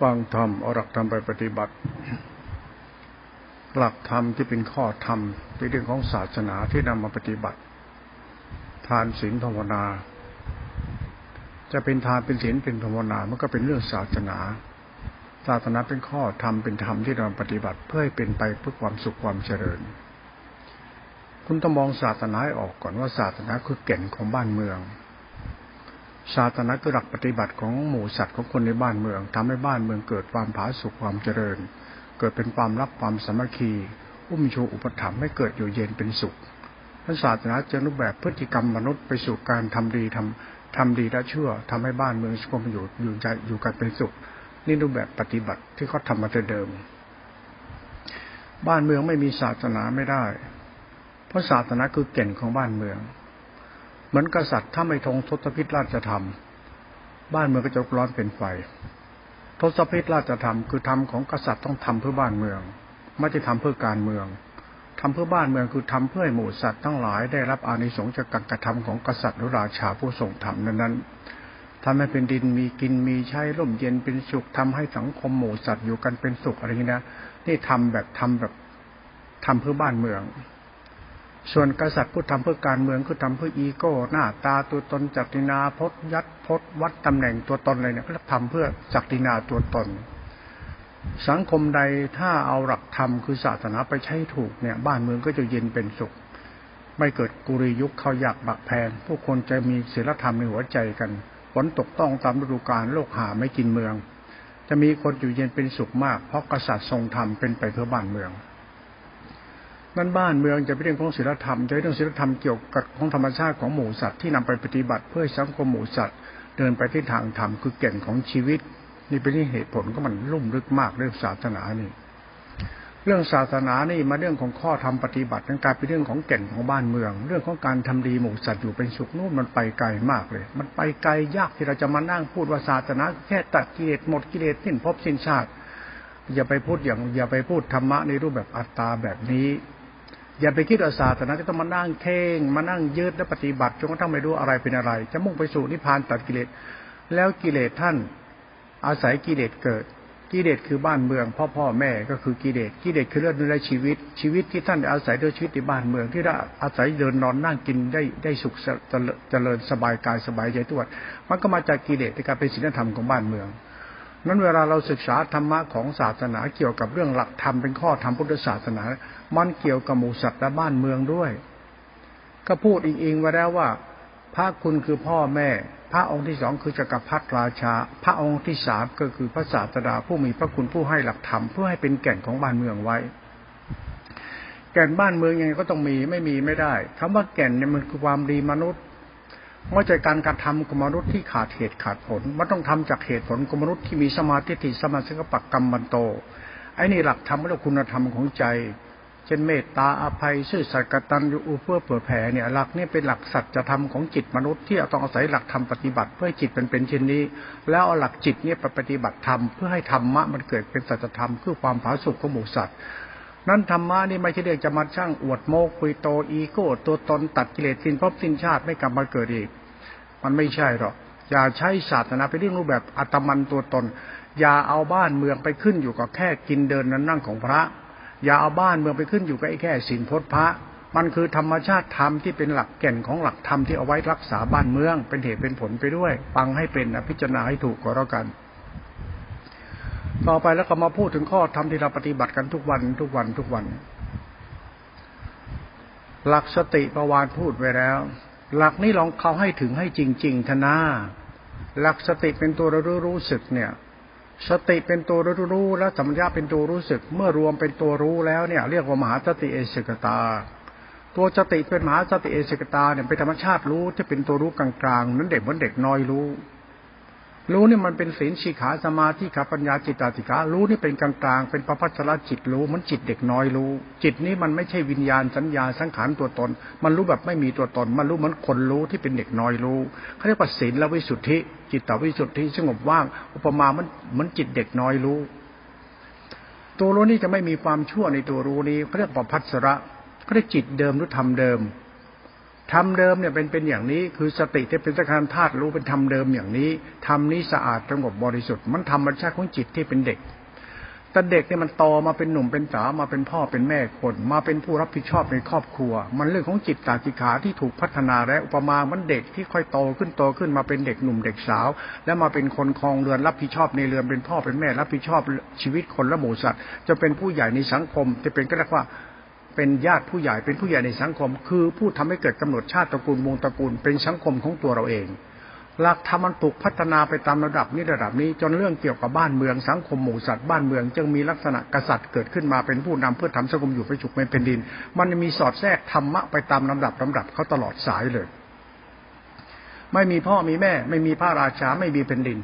ฟังธรรมเอาหลักธรรมไปปฏิบัติ หลักธรรมที่เป็นข้อธรรมในเรื่องของศาสนาที่นำมาปฏิบัติ ทานศีลภาวนา จะเป็นทานเป็นศีลเป็นภาวนา มันก็เป็นเรื่องศาสนา ศาสนาเป็นข้อธรรมเป็นธรรมที่เราปฏิบัติเพื่อให้เป็นไปเพื่อความสุขความเจริญ คุณต้องมองศาสนาออกก่อนว่าศาสนาคือแก่นของบ้านเมือง ศาสนาคือหลักปฏิบัติของหมู่สัตว์ของคนในบ้านเมืองทำให้บ้านเมืองเกิดความผาสุกความเจริญ เกิดเป็นความรักความสามัคคี อุ้มชูอุปถัมภ์ให้เกิดอยู่เย็นเป็นสุขพระศาสนาจะรูปแบบพฤติกรรมมนุษย์ไปสู่การทำดีทำทำดีและชั่วทำให้บ้านเมืองสงบอยู่อยู่ใจอยู่กันเป็นสุข นี่รูปแบบปฏิบัติที่เขาทามาแต่เดิม บ้านเมืองไม่มีศาสนาไม่ได้ เพราะศาสนาคือเก่นของบ้านเมือง มือนกษัตริย์ถ้าไม่ทงทศพิธราชธรรม บ้านเมืองก็จะร้อนเป็นไฟ ทศพิธราชธรรมคือธรรมของกษัตริย์ต้องทำเพื่อบ้านเมือง ไม่ได้ทำเพื่อการเมืองทำเพื่อบ้านเมืองคือทำเพื่อหมู่สัตว์ทั้งหลายได้รับอานิสงส์จากการกระทำของกษัตริย์หรือราชาผู้ทรงธรรมนั้นๆทำให้เป็นดินมีกินมีใช้ร่มเย็นเป็นสุขทำให้สังคมหมู่สัตว์อยู่กันเป็นสุขอะไรอย่างนี้นะนี่ทำแบบทำแบบทำเพื่อบ้านเมือง ส่วนกษัตริย์ผู้ทำเพื่อการเมืองคือทำเพื่ออีโก้ หน้าตาตัวตนจักรินาพจยัดพจวัดตำแหน่งตัวตนอะไรเนี่ยเขาทำเพื่อจักรินาตัวตน สังคมใดถ้าเอาหลักธรรมคือศาสนาไปใช้ถูกเนี่ย บ้านเมืองก็จะเย็นเป็นสุข ไม่เกิดกุริยุคเขาอยากบักแพงผู้คนจะมีศีลธรรมในหัวใจกันฝนตกต้องตามฤดูกาลโลกหาไม่กินเมือง จะมีคนอยู่เย็นเป็นสุขมาก เพราะกษัตริย์ทรงธรรมเป็นไปเพื่อบ้านเมือง นั้นบ้านเมืองจะเป็นเรื่องของศีลธรรมจะเป็นเรื่องศีลธรรมเกี่ยวกับของธรรมชาติของหมู่สัตว์ที่นำไปปฏิบัติเพื่อสังคมหมู่สัตว์เดินไปที่ทางธรรมคือแก่นของชีวิต นี่เป็นที่เหตุผลก็มันลุ่มลึกมากเรื่องศาสนานี่ เรื่องศาสนานี่มาเรื่องของข้อธรรมปฏิบัตินั้นกลายเป็นเรื่องของแก่นของบ้านเมือง เรื่องของการทำดีหมู่สัตว์อยู่เป็นสุขนู่นมันไปไกลมากเลย มันไปไกลยากที่เราจะมานั่งพูดว่าศาสนา แค่ตัดกิเลสหมดกิเลสสิ้นภพสิ้นชาติอย่าไปพูดอย่างอย่าไปพูดธรรมะในรูปแบบอัตตาแบบนี้ อย่าไปคิดว่าศาสนาจะต้องมานั่งเข่ง มานั่งยืดและปฏิบัติจนกระทั่งไม่รู้อะไรเป็นอะไร จะมุ่งไปสู่นิพพานตัดกิเลส แล้วกิเลสท่านอาศัยกิเลสเกิด กิเลสคือบ้านเมืองพ่อพ่อแม่ก็คือกิเลส กิเลสคือเรื่องในชีวิต ชีวิตที่ท่านอาศัยด้วยชีวิตในบ้านเมือง ที่ได้อาศัยเดินนอนนั่งกินได้ได้สุขเจริญสบายกายสบายใจตัวมันก็มาจากกิเลสในการเป็นศีลธรรมของบ้านเมือง นั้นเวลาเราศึกษาธรรมะของศาสนาเกี่ยวกับเรื่องหลักธรรมเป็นข้อธรรมพุทธศาสนา มันเกี่ยวกับหมู่สัตว์และบ้านเมืองด้วย ก็พูดอิงๆไว้แล้วว่า พระคุณคือพ่อแม่ พระองค์ที่สองคือจักรพรรดิราชา พระองค์ที่สามก็คือพระศาสดาผู้มีพระคุณผู้ให้หลักธรรมเพื่อให้เป็นแก่นของบ้านเมืองไว้ แก่นบ้านเมืองยังไงก็ต้องมีไม่มีไม่ได้คำว่าแก่นเนี่ยมันคือความดีมนุษย์ ว่าใจการกระทำของมนุษย์ที่ขาดเหตุขาดผล มันต้องทำจากเหตุผลของมนุษย์ที่มีสมาธิติสมาสังกปกรรมบันโต ไอ้นี่หลักธรรมและคุณธรรมของใจ เช่นเมตตาอภัยซื่อสัตย์กตัญญูเพื่อเผื่อแผ่เนี่ยหลักนี้เป็นหลักสัจธรรมของจิตมนุษย์ที่ต้องอาศัยหลักธรรมปฏิบัติ เพื่อจิตเป็นเป็นเช่นนี้ แล้วเอาหลักจิตเนี่ยไปปฏิบัติธรรมเพื่อให้ธรรมะมันเกิดเป็นสัจธรรมคือความผาสุกของหมู่สัตว์ นั้นธรรมะนี่ไม่ใช่เรื่องจะมาช่างอวดโมกคุยโตอีโก้ตัวตนตัดกิเลสสิ้นภพสิ้นชาติไม่กลับมาเกิดอีก มันไม่ใช่หรอกอย่าใช้ศาสนาไปเรื่องรูปแบบอัตมันตัวตน อย่าเอาบ้านเมืองไปขึ้นอยู่กับแค่กินเดินนั้นนั่งของพระ อย่าเอาบ้านเมืองไปขึ้นอยู่กับไอ้แค่สินพจน์พระ มันคือธรรมชาติธรรมที่เป็นหลักแก่นของหลักธรรมที่เอาไว้รักษาบ้านเมือง เป็นเหตุเป็นผลไปด้วย ฟังให้เป็นนะพิจารณาให้ถูกก็แล้วกัน ต่อไปแล้วก็มาพูดถึงข้อธรรมที่เราปฏิบัติกันทุกวันทุกวันทุกวัน หลักสติประวานพูดไว้แล้ว หลักนี้ลองเขาให้ถึงให้จริง ๆทนาหลักสติเป็นตัวรู้รู้สึกเนี่ย สติเป็นตัวรู้รู้แล้วสัมยาเป็นตัวรู้สึก เมื่อรวมเป็นตัวรู้แล้วเนี่ย เรียกว่ามหาสติเอสกตา ตัวสติเป็นมหาสติเอสกตาเนี่ยเป็นธรรมชาติรู้ที่เป็นตัวรู้กลางๆนั้นเด็กเหมือนเด็กน้อยรู้ รู้นี่มันเป็นศีลชีขาสมาธิขาปัญญาจิตตาติการู้นี่เป็นกลางๆ เป็นประพัชรจิตรู้มันจิตเด็กน้อยรู้ จิตนี้มันไม่ใช่วิญญาณสัญญาสังขารตัวตน มันรู้แบบไม่มีตัวตน มันรู้เหมือนคนรู้ที่เป็นเด็กน้อยรู้เขาเรียกว่าศีลและวิสุทธิ จิตตวิสุทธิสงบว่าง อุปมามันเหมือนจิตเด็กน้อยรู้ ตัวรู้นี้จะไม่มีความชั่วในตัวรู้นี้เขาเรียกว่าพัสระเขาเรียกจิตเดิมหรือธรรมเดิม ทำเดิมเนี่ยเป็นเป็นอย่างนี้ คือสติที่เป็นสังขารธาตุรู้เป็นทำเดิมอย่างนี้ทำนี้สะอาดสงบบริสุทธิ์มันธรรมชาติของจิตที่เป็นเด็ก แต่เด็กเนี่ยมันโตมาเป็นหนุ่มเป็นสาวมาเป็นพ่อเป็นแม่คนมาเป็นผู้รับผิดชอบในครอบครัว มันเรื่องของจิตตาจิขาที่ถูกพัฒนาและอุปมามันเด็กที่ค่อยโตขึ้นโตขึ้นมาเป็นเด็กหนุ่มเด็กสาว แล้วมาเป็นคนคลองเรือนรับผิดชอบในเรือนเป็นพ่อเป็นแม่รับผิดชอบชีวิตคนและหมู่สัตว์จะเป็นผู้ใหญ่ในสังคมจะเป็นก็เรียกว่า เป็นญาติผู้ใหญ่เป็นผู้ใหญ่ในสังคม คือผู้ทำให้เกิดกำหนดชาติตระกูลวงตระกูลเป็นสังคมของตัวเราเอง หลักธรรมมันถูกพัฒนาไปตามระดับนี้ระดับนี้จนเรื่องเกี่ยวกับบ้านเมืองสังคมหมู่สัตว์บ้านเมือง จึงมีลักษณะกษัตริย์เกิดขึ้นมาเป็นผู้นำเพื่อทำสังคมอยู่ไปฉุกเป็นแผ่นดิน มันมีสอดแทรกธรรมะไปตามลำดับลำดับเขาตลอดสายเลย ไม่มีพ่อมีแม่ ไม่มีพระราชาไม่มีแผ่นดิน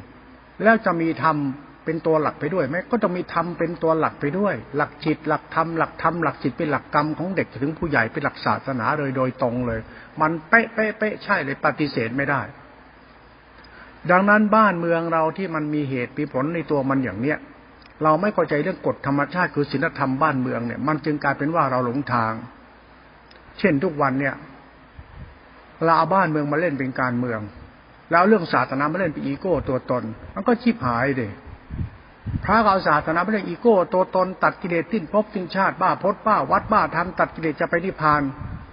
แล้วจะมีธรรม เป็นตัวหลักไปด้วยไหมก็ต้องมีธรรมเป็นตัวหลักไปด้วย หลักจิต หลักธรรมหลักธรรมหลักจิตเป็นหลักกรรมของเด็กถึงผู้ใหญ่เป็นหลักศาสนาเลยโดยตรงเลย มันเป๊ะเป๊ะเป๊ะใช่เลยปฏิเสธไม่ได้ ดังนั้นบ้านเมืองเราที่มันมีเหตุมีผลในตัวมันอย่างเนี้ยเราไม่เข้าใจเรื่องกฎธรรมชาติคือศีลธรรมบ้านเมืองเนี่ย มันจึงกลายเป็นว่าเราหลงทาง เช่นทุกวันเนี่ยเราเอาบ้านเมืองมาเล่นเป็นการเมือง แล้วเรื่องศาสนามาเล่นเป็นอีโก้ตัวตน มันก็ชิบหายเลย พระเอาศาสนาไม่ได้อีโก้ตัวตนตัดกิเลสติ้นพบสิ้นชาติบ้าพดบ้าวัดบ้าทำตัดกิเลสจะไปนิพพาน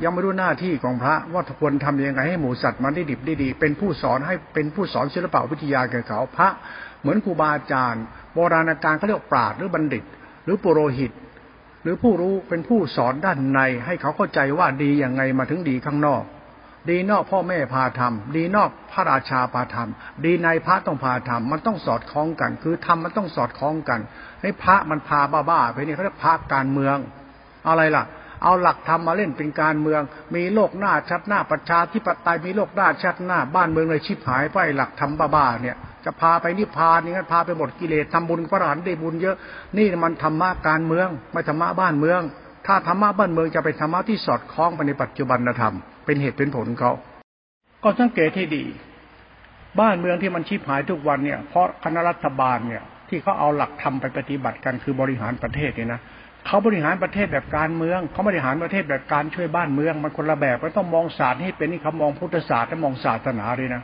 ยังไม่รู้หน้าที่ของพระว่าควรทำยังไงให้หมูสัตว์มันได้ดิบได้ดี เป็นผู้สอนให้เป็นผู้สอนศิลปวิทยาแก่เขาพระ เหมือนครูบาอาจารย์ โบราณการเขาเรียกปราดหรือบัณฑิต หรือปุโรหิต หรือผู้รู้เป็นผู้สอนด้านในให้เขาเข้าใจว่าดีอย่างไงมาถึงดีข้างนอก ดีนอกพ่อแม่พาทำดีนอกพระราชาพาทำดีในพระต้องพาทำมันต้องสอดคล้องกัน คือทำมันต้องสอดคล้องกันให้พระมันพาบ้าๆไปนี่เขาเรียกพระการเมือง อะไรล่ะ เอาหลักธรรมมาเล่นเป็นการเมือง มีโลกหน้าชัดหน้าประชาธิปไตยมีโลกหน้าชัดหน้าบ้านเมืองเลยชิบหายไปหลักธรรมบ้าๆเนี่ยจะพาไปนิพพานนี่งั้นพาไปหมดกิเลสทำบุญพระอรหันได้บุญเยอะ นี่มันธรรมะการเมือง ไม่ธรรมะบ้านเมือง ถ้าธรรมะบ้านเมืองจะเป็นธรรมะที่สอดคล้องไปในปัจจุบันธรรม เป็นเหตุเป็นผลเขา ก็สังเกตให้ดี บ้านเมืองที่มันชีพหายทุกวันเนี่ย เพราะคณะรัฐบาลเนี่ย ที่เขาเอาหลักธรรมไปปฏิบัติกันคือบริหารประเทศเนี่ยนะเขาบริหารประเทศแบบการเมืองเขาบริหารประเทศแบบการช่วยบ้านเมือง มันคนละแบบก็ต้องมองศาสตร์ให้เป็นนี่เขามองพุทธศาสตร์และมองศาสนาเลยนะ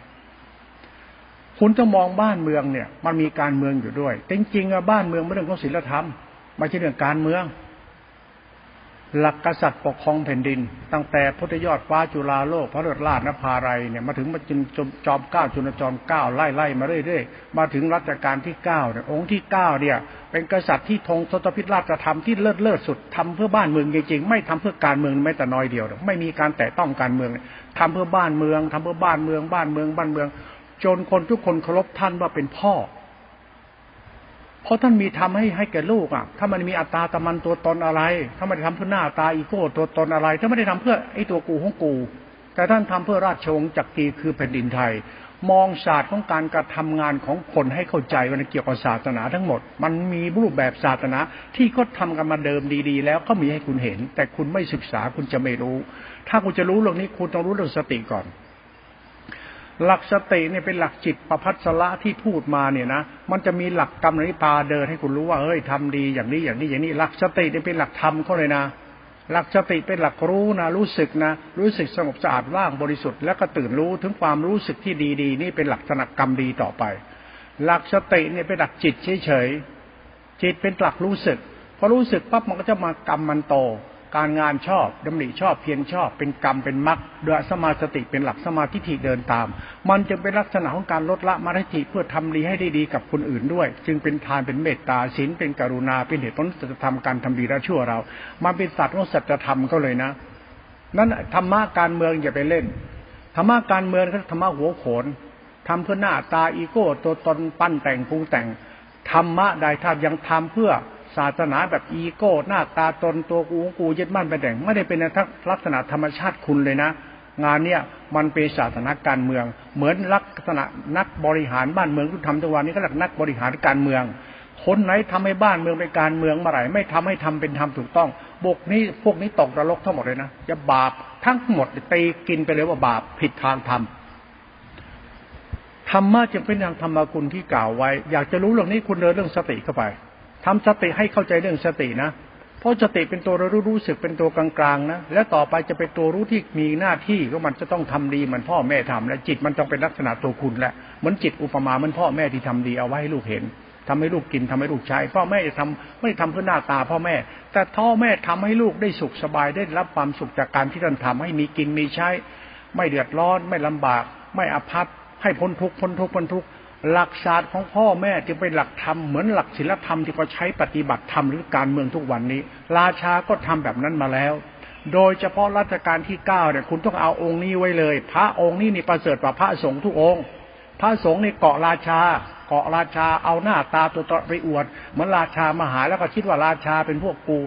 คุณต้องมองบ้านเมืองเนี่ย มันมีการเมืองอยู่ด้วยจริงๆอะบ้านเมืองไม่เรื่องของศีลธรรมไม่ใช่เรื่องการเมือง หลักกษัตริย์ปกครองแผ่นดิน ตั้งแต่พุทธยอดฟ้าจุฬาโลกพระฤาษลาดนภาไรเนี่ยมาถึงมาจนจอมเก้าจุลจอมเก้าไล่ไล่มาเรื่อยๆมาถึงรัชกาลที่เก้าเนี่ยองค์ที่เก้าเนี่ย เป็นกษัตริย์ที่ทงทศพิธราชธรรมที่เลิศเลิศสุดทำเพื่อบ้านเมืองจริงๆไม่ทำเพื่อการเมืองแม้แต่น้อยเดียว ไม่มีการแตะต้องการเมืองทำเพื่อบ้านเมืองทำเพื่อบ้านเมืองบ้านเมืองบ้านเมือง จนคนทุกคนเคารพท่านว่าเป็นพ่อ เพราะท่านมีทำให้ให้แก่ลูกอะ ถ้ามันมีอัตตาตะมันตัวตนอะไร ถ้าม่ได้ทำเพื่อหน้าตาอีโก้ตัวตนอะไร ถ้าไม่ได้ทำเพื่อไอ้ตัวกูของกู แต่ท่านทำเพื่อราชวงศ์จักรีคือแผ่นดินไทย มองศาสตร์ของการกระทำงานของคนให้เข้าใจว่าเกี่ยวกับศาสนาทั้งหมด มันมีรูปแบบศาสนาที่ก็ทำกันมาเดิมดีๆ แล้วก็มีให้คุณเห็น แต่คุณไม่ศึกษาคุณจะไม่รู้ ถ้าคุณจะรู้เรื่องนี้คุณต้องรู้เรื่องสติก่อน หลักสติเนี่ยเป็นหลักจิตประพัสละที่พูดมาเนี่ยนะมันจะมีหลักกรรมนิตาเดินให้คุณรู้ว่าเฮ้ยทำดีอย่างนี้อย่างนี้อย่างนี้ หลักสติเนี่ยเป็นหลักธรรมเขาเลยนะ หลักสติเป็นหลักรู้นะรู้สึกนะ รู้สึกสงบสะอาดว่างบริสุทธิ์แล้วก็ตื่นรู้ถึงความรู้สึกที่ดีๆ นี่เป็นหลักษณะกรรมดีต่อไป หลักสติเนี่ยเป็นหลักจิตเฉยๆจิตเป็นหลักรู้สึกพอรู้สึกปั๊บมันก็จะมากรรมมันโต การงานชอบดำริชอบเพียรชอบ เป็นกรรมเป็นมรรคโดยสมาสติเป็นหลักสมาธิเดินตาม มันจึงเป็นลักษณะของการลดละมาทิเพื่อทำดีให้ได้ดีกับคนอื่นด้วย จึงเป็นทานเป็นเมตตาศีลเป็นกรุณาเป็นเหตุผลจะทำการทำดีและชั่วเรา มันเป็นสัตว์ของสัจธรรมก็เลยนะนั้นธรรมะการเมืองอย่าไปเล่นธรรมะการเมืองก็ธรรมะหัวโขนทำเพื่อหน้าตาอีโก้ตัวตนปั้นแต่งปรุงแต่งธรรมะใดถ้ายังทำเพื่อ ศาสนาแบบอีโก้หน้าตาตนตัวกูกูยึดมั่นไปแต่งไม่ได้เป็นลักษณะธรรมชาติคุณเลยนะ งานเนี้ยมันเป็นศาสนาการเมือง เหมือนลักษณะนักบริหารบ้านเมืองที่ทำทุกวันนี้ก็เรียกนักบริหารการเมือง คนไหนทำให้บ้านเมืองเป็นการเมืองเมื่อไหร่ไม่ทำให้ทำเป็นธรรมถูกต้องบกนี้พวกนี้ตกนรกทั้งหมดเลยนะจะบาปทั้งหมดตีกินไปเลยว่าบาปผิดทางธรรมธรรมะจึงเป็นอย่างธรรมกุลที่กล่าวไว้ อยากจะรู้เรื่องนี้คุณเดินเรื่องสติเข้าไป ทำสติให้เข้าใจเรื่องสตินะเพราะสติเป็นตัวรู้รู้สึกเป็นตัวกลางๆนะแล้วต่อไปจะเป็นตัวรู้ที่มีหน้าที่ก็มันจะต้องทำดีเหมือนพ่อแม่ทำและจิตมันต้องเป็นลักษณะตัวคุณแหละเหมือนจิตอุปมาเหมือนพ่อแม่ที่ทำดีเอาไว้ให้ลูกเห็นทำให้ลูกกินทำให้ลูกใช้พ่อแม่จะทำไม่ทำเพื่อหน้าตาพ่อแม่ แต่พ่อแม่ทำให้ลูกได้สุขสบายได้รับความสุขจากการที่ท่านทำให้มีกินมีใช้ ไม่เดือดร้อนไม่ลำบาก ไม่อภัพให้พ้นทุกข์พ้นทุกข์พ้นทุกข์ หลักศาสตร์ของพ่อแม่จึงเป็นหลักธรรมเหมือนหลักศีลธรรมที่เขาใช้ปฏิบัติธรรมหรือการเมืองทุกวันนี้ ราชาก็ทำแบบนั้นมาแล้ว โดยเฉพาะรัชกาลที่เก้าเนี่ยคุณต้องเอาองค์นี้ไว้เลย พระองค์นี้นี่ประเสริฐกว่าพระสงฆ์ทุกองค์ พระสงฆ์นี่เกาะราชา เกาะราชาเอาหน้าตาตัวตไปอวดเหมือนราชามหาแล้วก็คิดว่าราชาเป็นพวกกู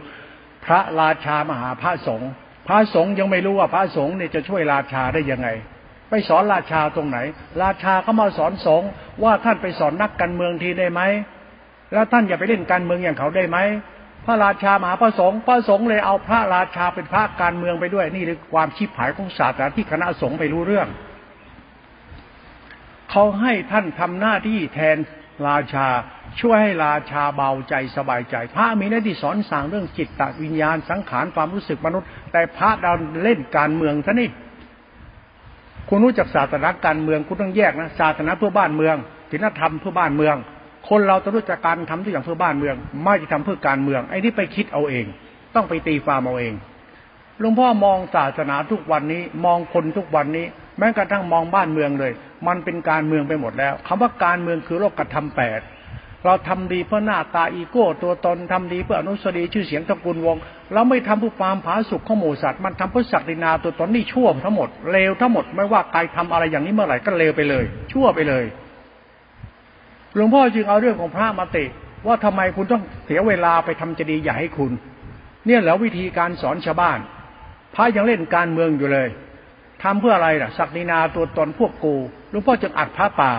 พระราชามหาพระสงฆ์พระสงฆ์ยังไม่รู้ว่าพระสงฆ์เนี่ยจะช่วยราชาได้ยังไง ไปสอนราชาตรงไหน ราชาเขามาสอนสงฆ์ว่าท่านไปสอนนักการเมืองทีได้ไหมแล้วท่านอย่าไปเล่นการเมืองอย่างเขาได้ไหมพระราชามหาพระสงฆ์พระสงฆ์เลยเอาพระราชาเป็นพระการเมืองไปด้วย นี่คือความชิบหายของศาสนาที่คณะสงฆ์ไปรู้เรื่องเขาให้ท่านทำหน้าที่แทนราชาช่วยให้ราชาเบาใจสบายใจ พระมีหน้าที่สอนสั่งเรื่องจิตตวิญญาณสังขารความรู้สึกมนุษย์ แต่พระดันเล่นการเมืองซะนี่ คุณรู้จักศาสนาการเมืองคุณต้องแยกนะศาสนาเพื่อบ้านเมืองศีลธรรมเพื่อบ้านเมือง คนเราต้องรู้จักการทำทุกอย่างเพื่อบ้านเมือง ไม่จะทำเพื่อการเมือง ไอ้นี่ไปคิดเอาเอง ต้องไปตีความเอาเองหลวงพ่อมองศาสนาทุกวันนี้มองคนทุกวันนี้ แม้กระทั่งมองบ้านเมืองเลย มันเป็นการเมืองไปหมดแล้วคำว่าการเมืองคือโลกกระทำแปด เราทำดีเพื่อหน้าตาอีโก้ ตัวตนทำดีเพื่ออนุสรีชื่อเสียงตระกูลวง เราไม่ทำเพื่อความผาสุกข้อมูสัตว์มันทำเพื่อศักดินาตัวตนนี่ชั่วทั้งหมดเลวทั้งหมดไม่ว่าใครทำอะไรอย่างนี้เมื่อไหร่ก็เลวไปเลย ชั่วไปเลยหลวงพ่อจึงเอาเรื่องของพระมาติว่าทำไมคุณต้องเสียเวลาไปทำจดีอย่ให้คุณ เนี่ยแล้ววิธีการสอนชาวบ้าน พระยังเล่นการเมืองอยู่เลยทำเพื่ออะไรล่ะศักดินาตัวตนพวกกูหลวงพ่อจึงอัดพระป่า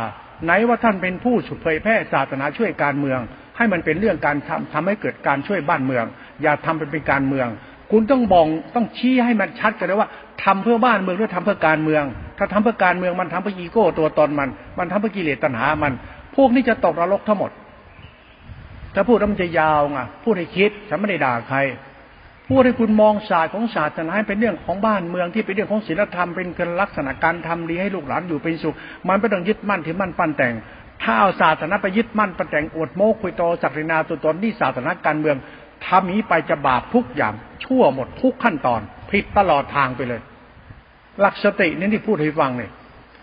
ไหนว่าท่านเป็นผู้สุดเผยแพร่ศาสนาช่วยการเมือง ให้มันเป็นเรื่องการทำทำให้เกิดการช่วยบ้านเมือง อย่าทำเป็นเป็นการเมือง คุณต้องบองต้องชี้ให้มันชัดกันเลยว่าทำเพื่อบ้านเมืองหรือทำเพื่อการเมือง ถ้าทำเพื่อการเมืองมันทำเพื่ออีโก้ตัวตนมัน มันทำเพื่อกิเลสตัณหามัน พวกนี้จะตกนรกทั้งหมด ถ้าพูดแล้วมันจะยาวไงพูดให้คิดฉันไม่ได้ด่าใคร พูดให้คุณมองศาสตร์ของศาสนาให้เป็นเรื่องของบ้านเมืองที่เป็นเรื่องของศีลธรรมเป็นการลักษณะการทำดีให้ลูกหลานอยู่เป็นสุข มันไม่ต้องยึดมั่นถือมั่นปั้นแต่ง ถ้าเอาศาสนาไปยึดมั่นปั้นแต่งอวดโม้คุยโตศักดินาตัวตนนี่ศาสนาการเมืองทำนี้ไปจะบาปทุกอย่างชั่วหมดทุกขั้นตอนผิดตลอดทางไปเลย หลักสตินี่ที่พูดให้ฟังเนี่ย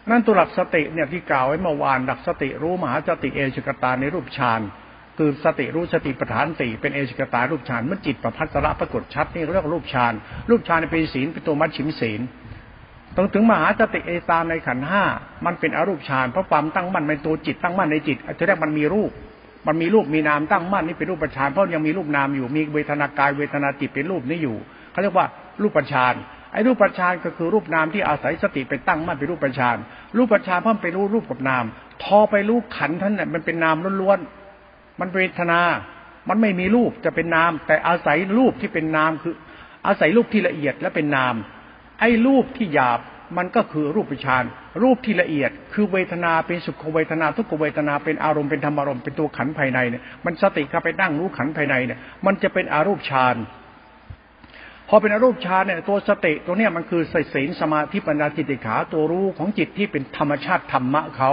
นั่นตัวหลักสติเนี่ยที่กล่าวไว้เมื่อวานหลักสติรู้มหาสติเอชกตาในรูปฌาน คือสติรู้สติปัฏฐานสี่เป็นเอชกตารูปฌานเมื่อจิตประพัสระปรากฏชัดนี่เรียกรูปฌานรูปฌานเป็นศีลเป็นตัวมัชชิมศีลต้องถึงมหาสติเอตาในขันห้ามันเป็นอรูปฌานเพราะความตั้งมั่นในตัวจิตตั้งมั่นในจิตจะแรกมันมีรูป มันมีรูปมีนามตั้งมั่นนี่เป็นรูปฌานเพราะยังมีรูปนามอยู่มีเวทนากายเวทนาจิตเป็นรูปนี้อยู่เขาเรียกว่ารูปฌานไอ้รูปฌานก็คือรูปนามที่อาศัยสติไปตั้งมั่นเป็นรูปฌานรูปฌานเพราะมันไปรู้รูปกับนาม ทอไปรู้ขันท่านเนี่ยมันเป็นนามล้วน มันเวทนา มันไม่มีรูปจะเป็นนาม แต่อาศัยรูปที่เป็นนามคือ อาศัยรูปที่ละเอียดและเป็นนาม ไอ้รูปที่หยาบมันก็คือรูปฌานรูปที่ละเอียด คือเวทนาเป็นสุขเวทนา ทุกเวทนาเป็นอารมณ์เป็นธรรมอารมณ์เป็นตัวขันภายในเนี่ยมันสติเข้าไปนั่งรู้ขันภายในเนี่ยมันจะเป็นอารูปฌานพอเป็นอรูปฌานเนี่ยตัวสติตัวเนี้ยมันคือสศีลสมาธิปัญญาจิติขาตัวรู้ของจิตที่เป็นธรรมชาติธรรมะเขา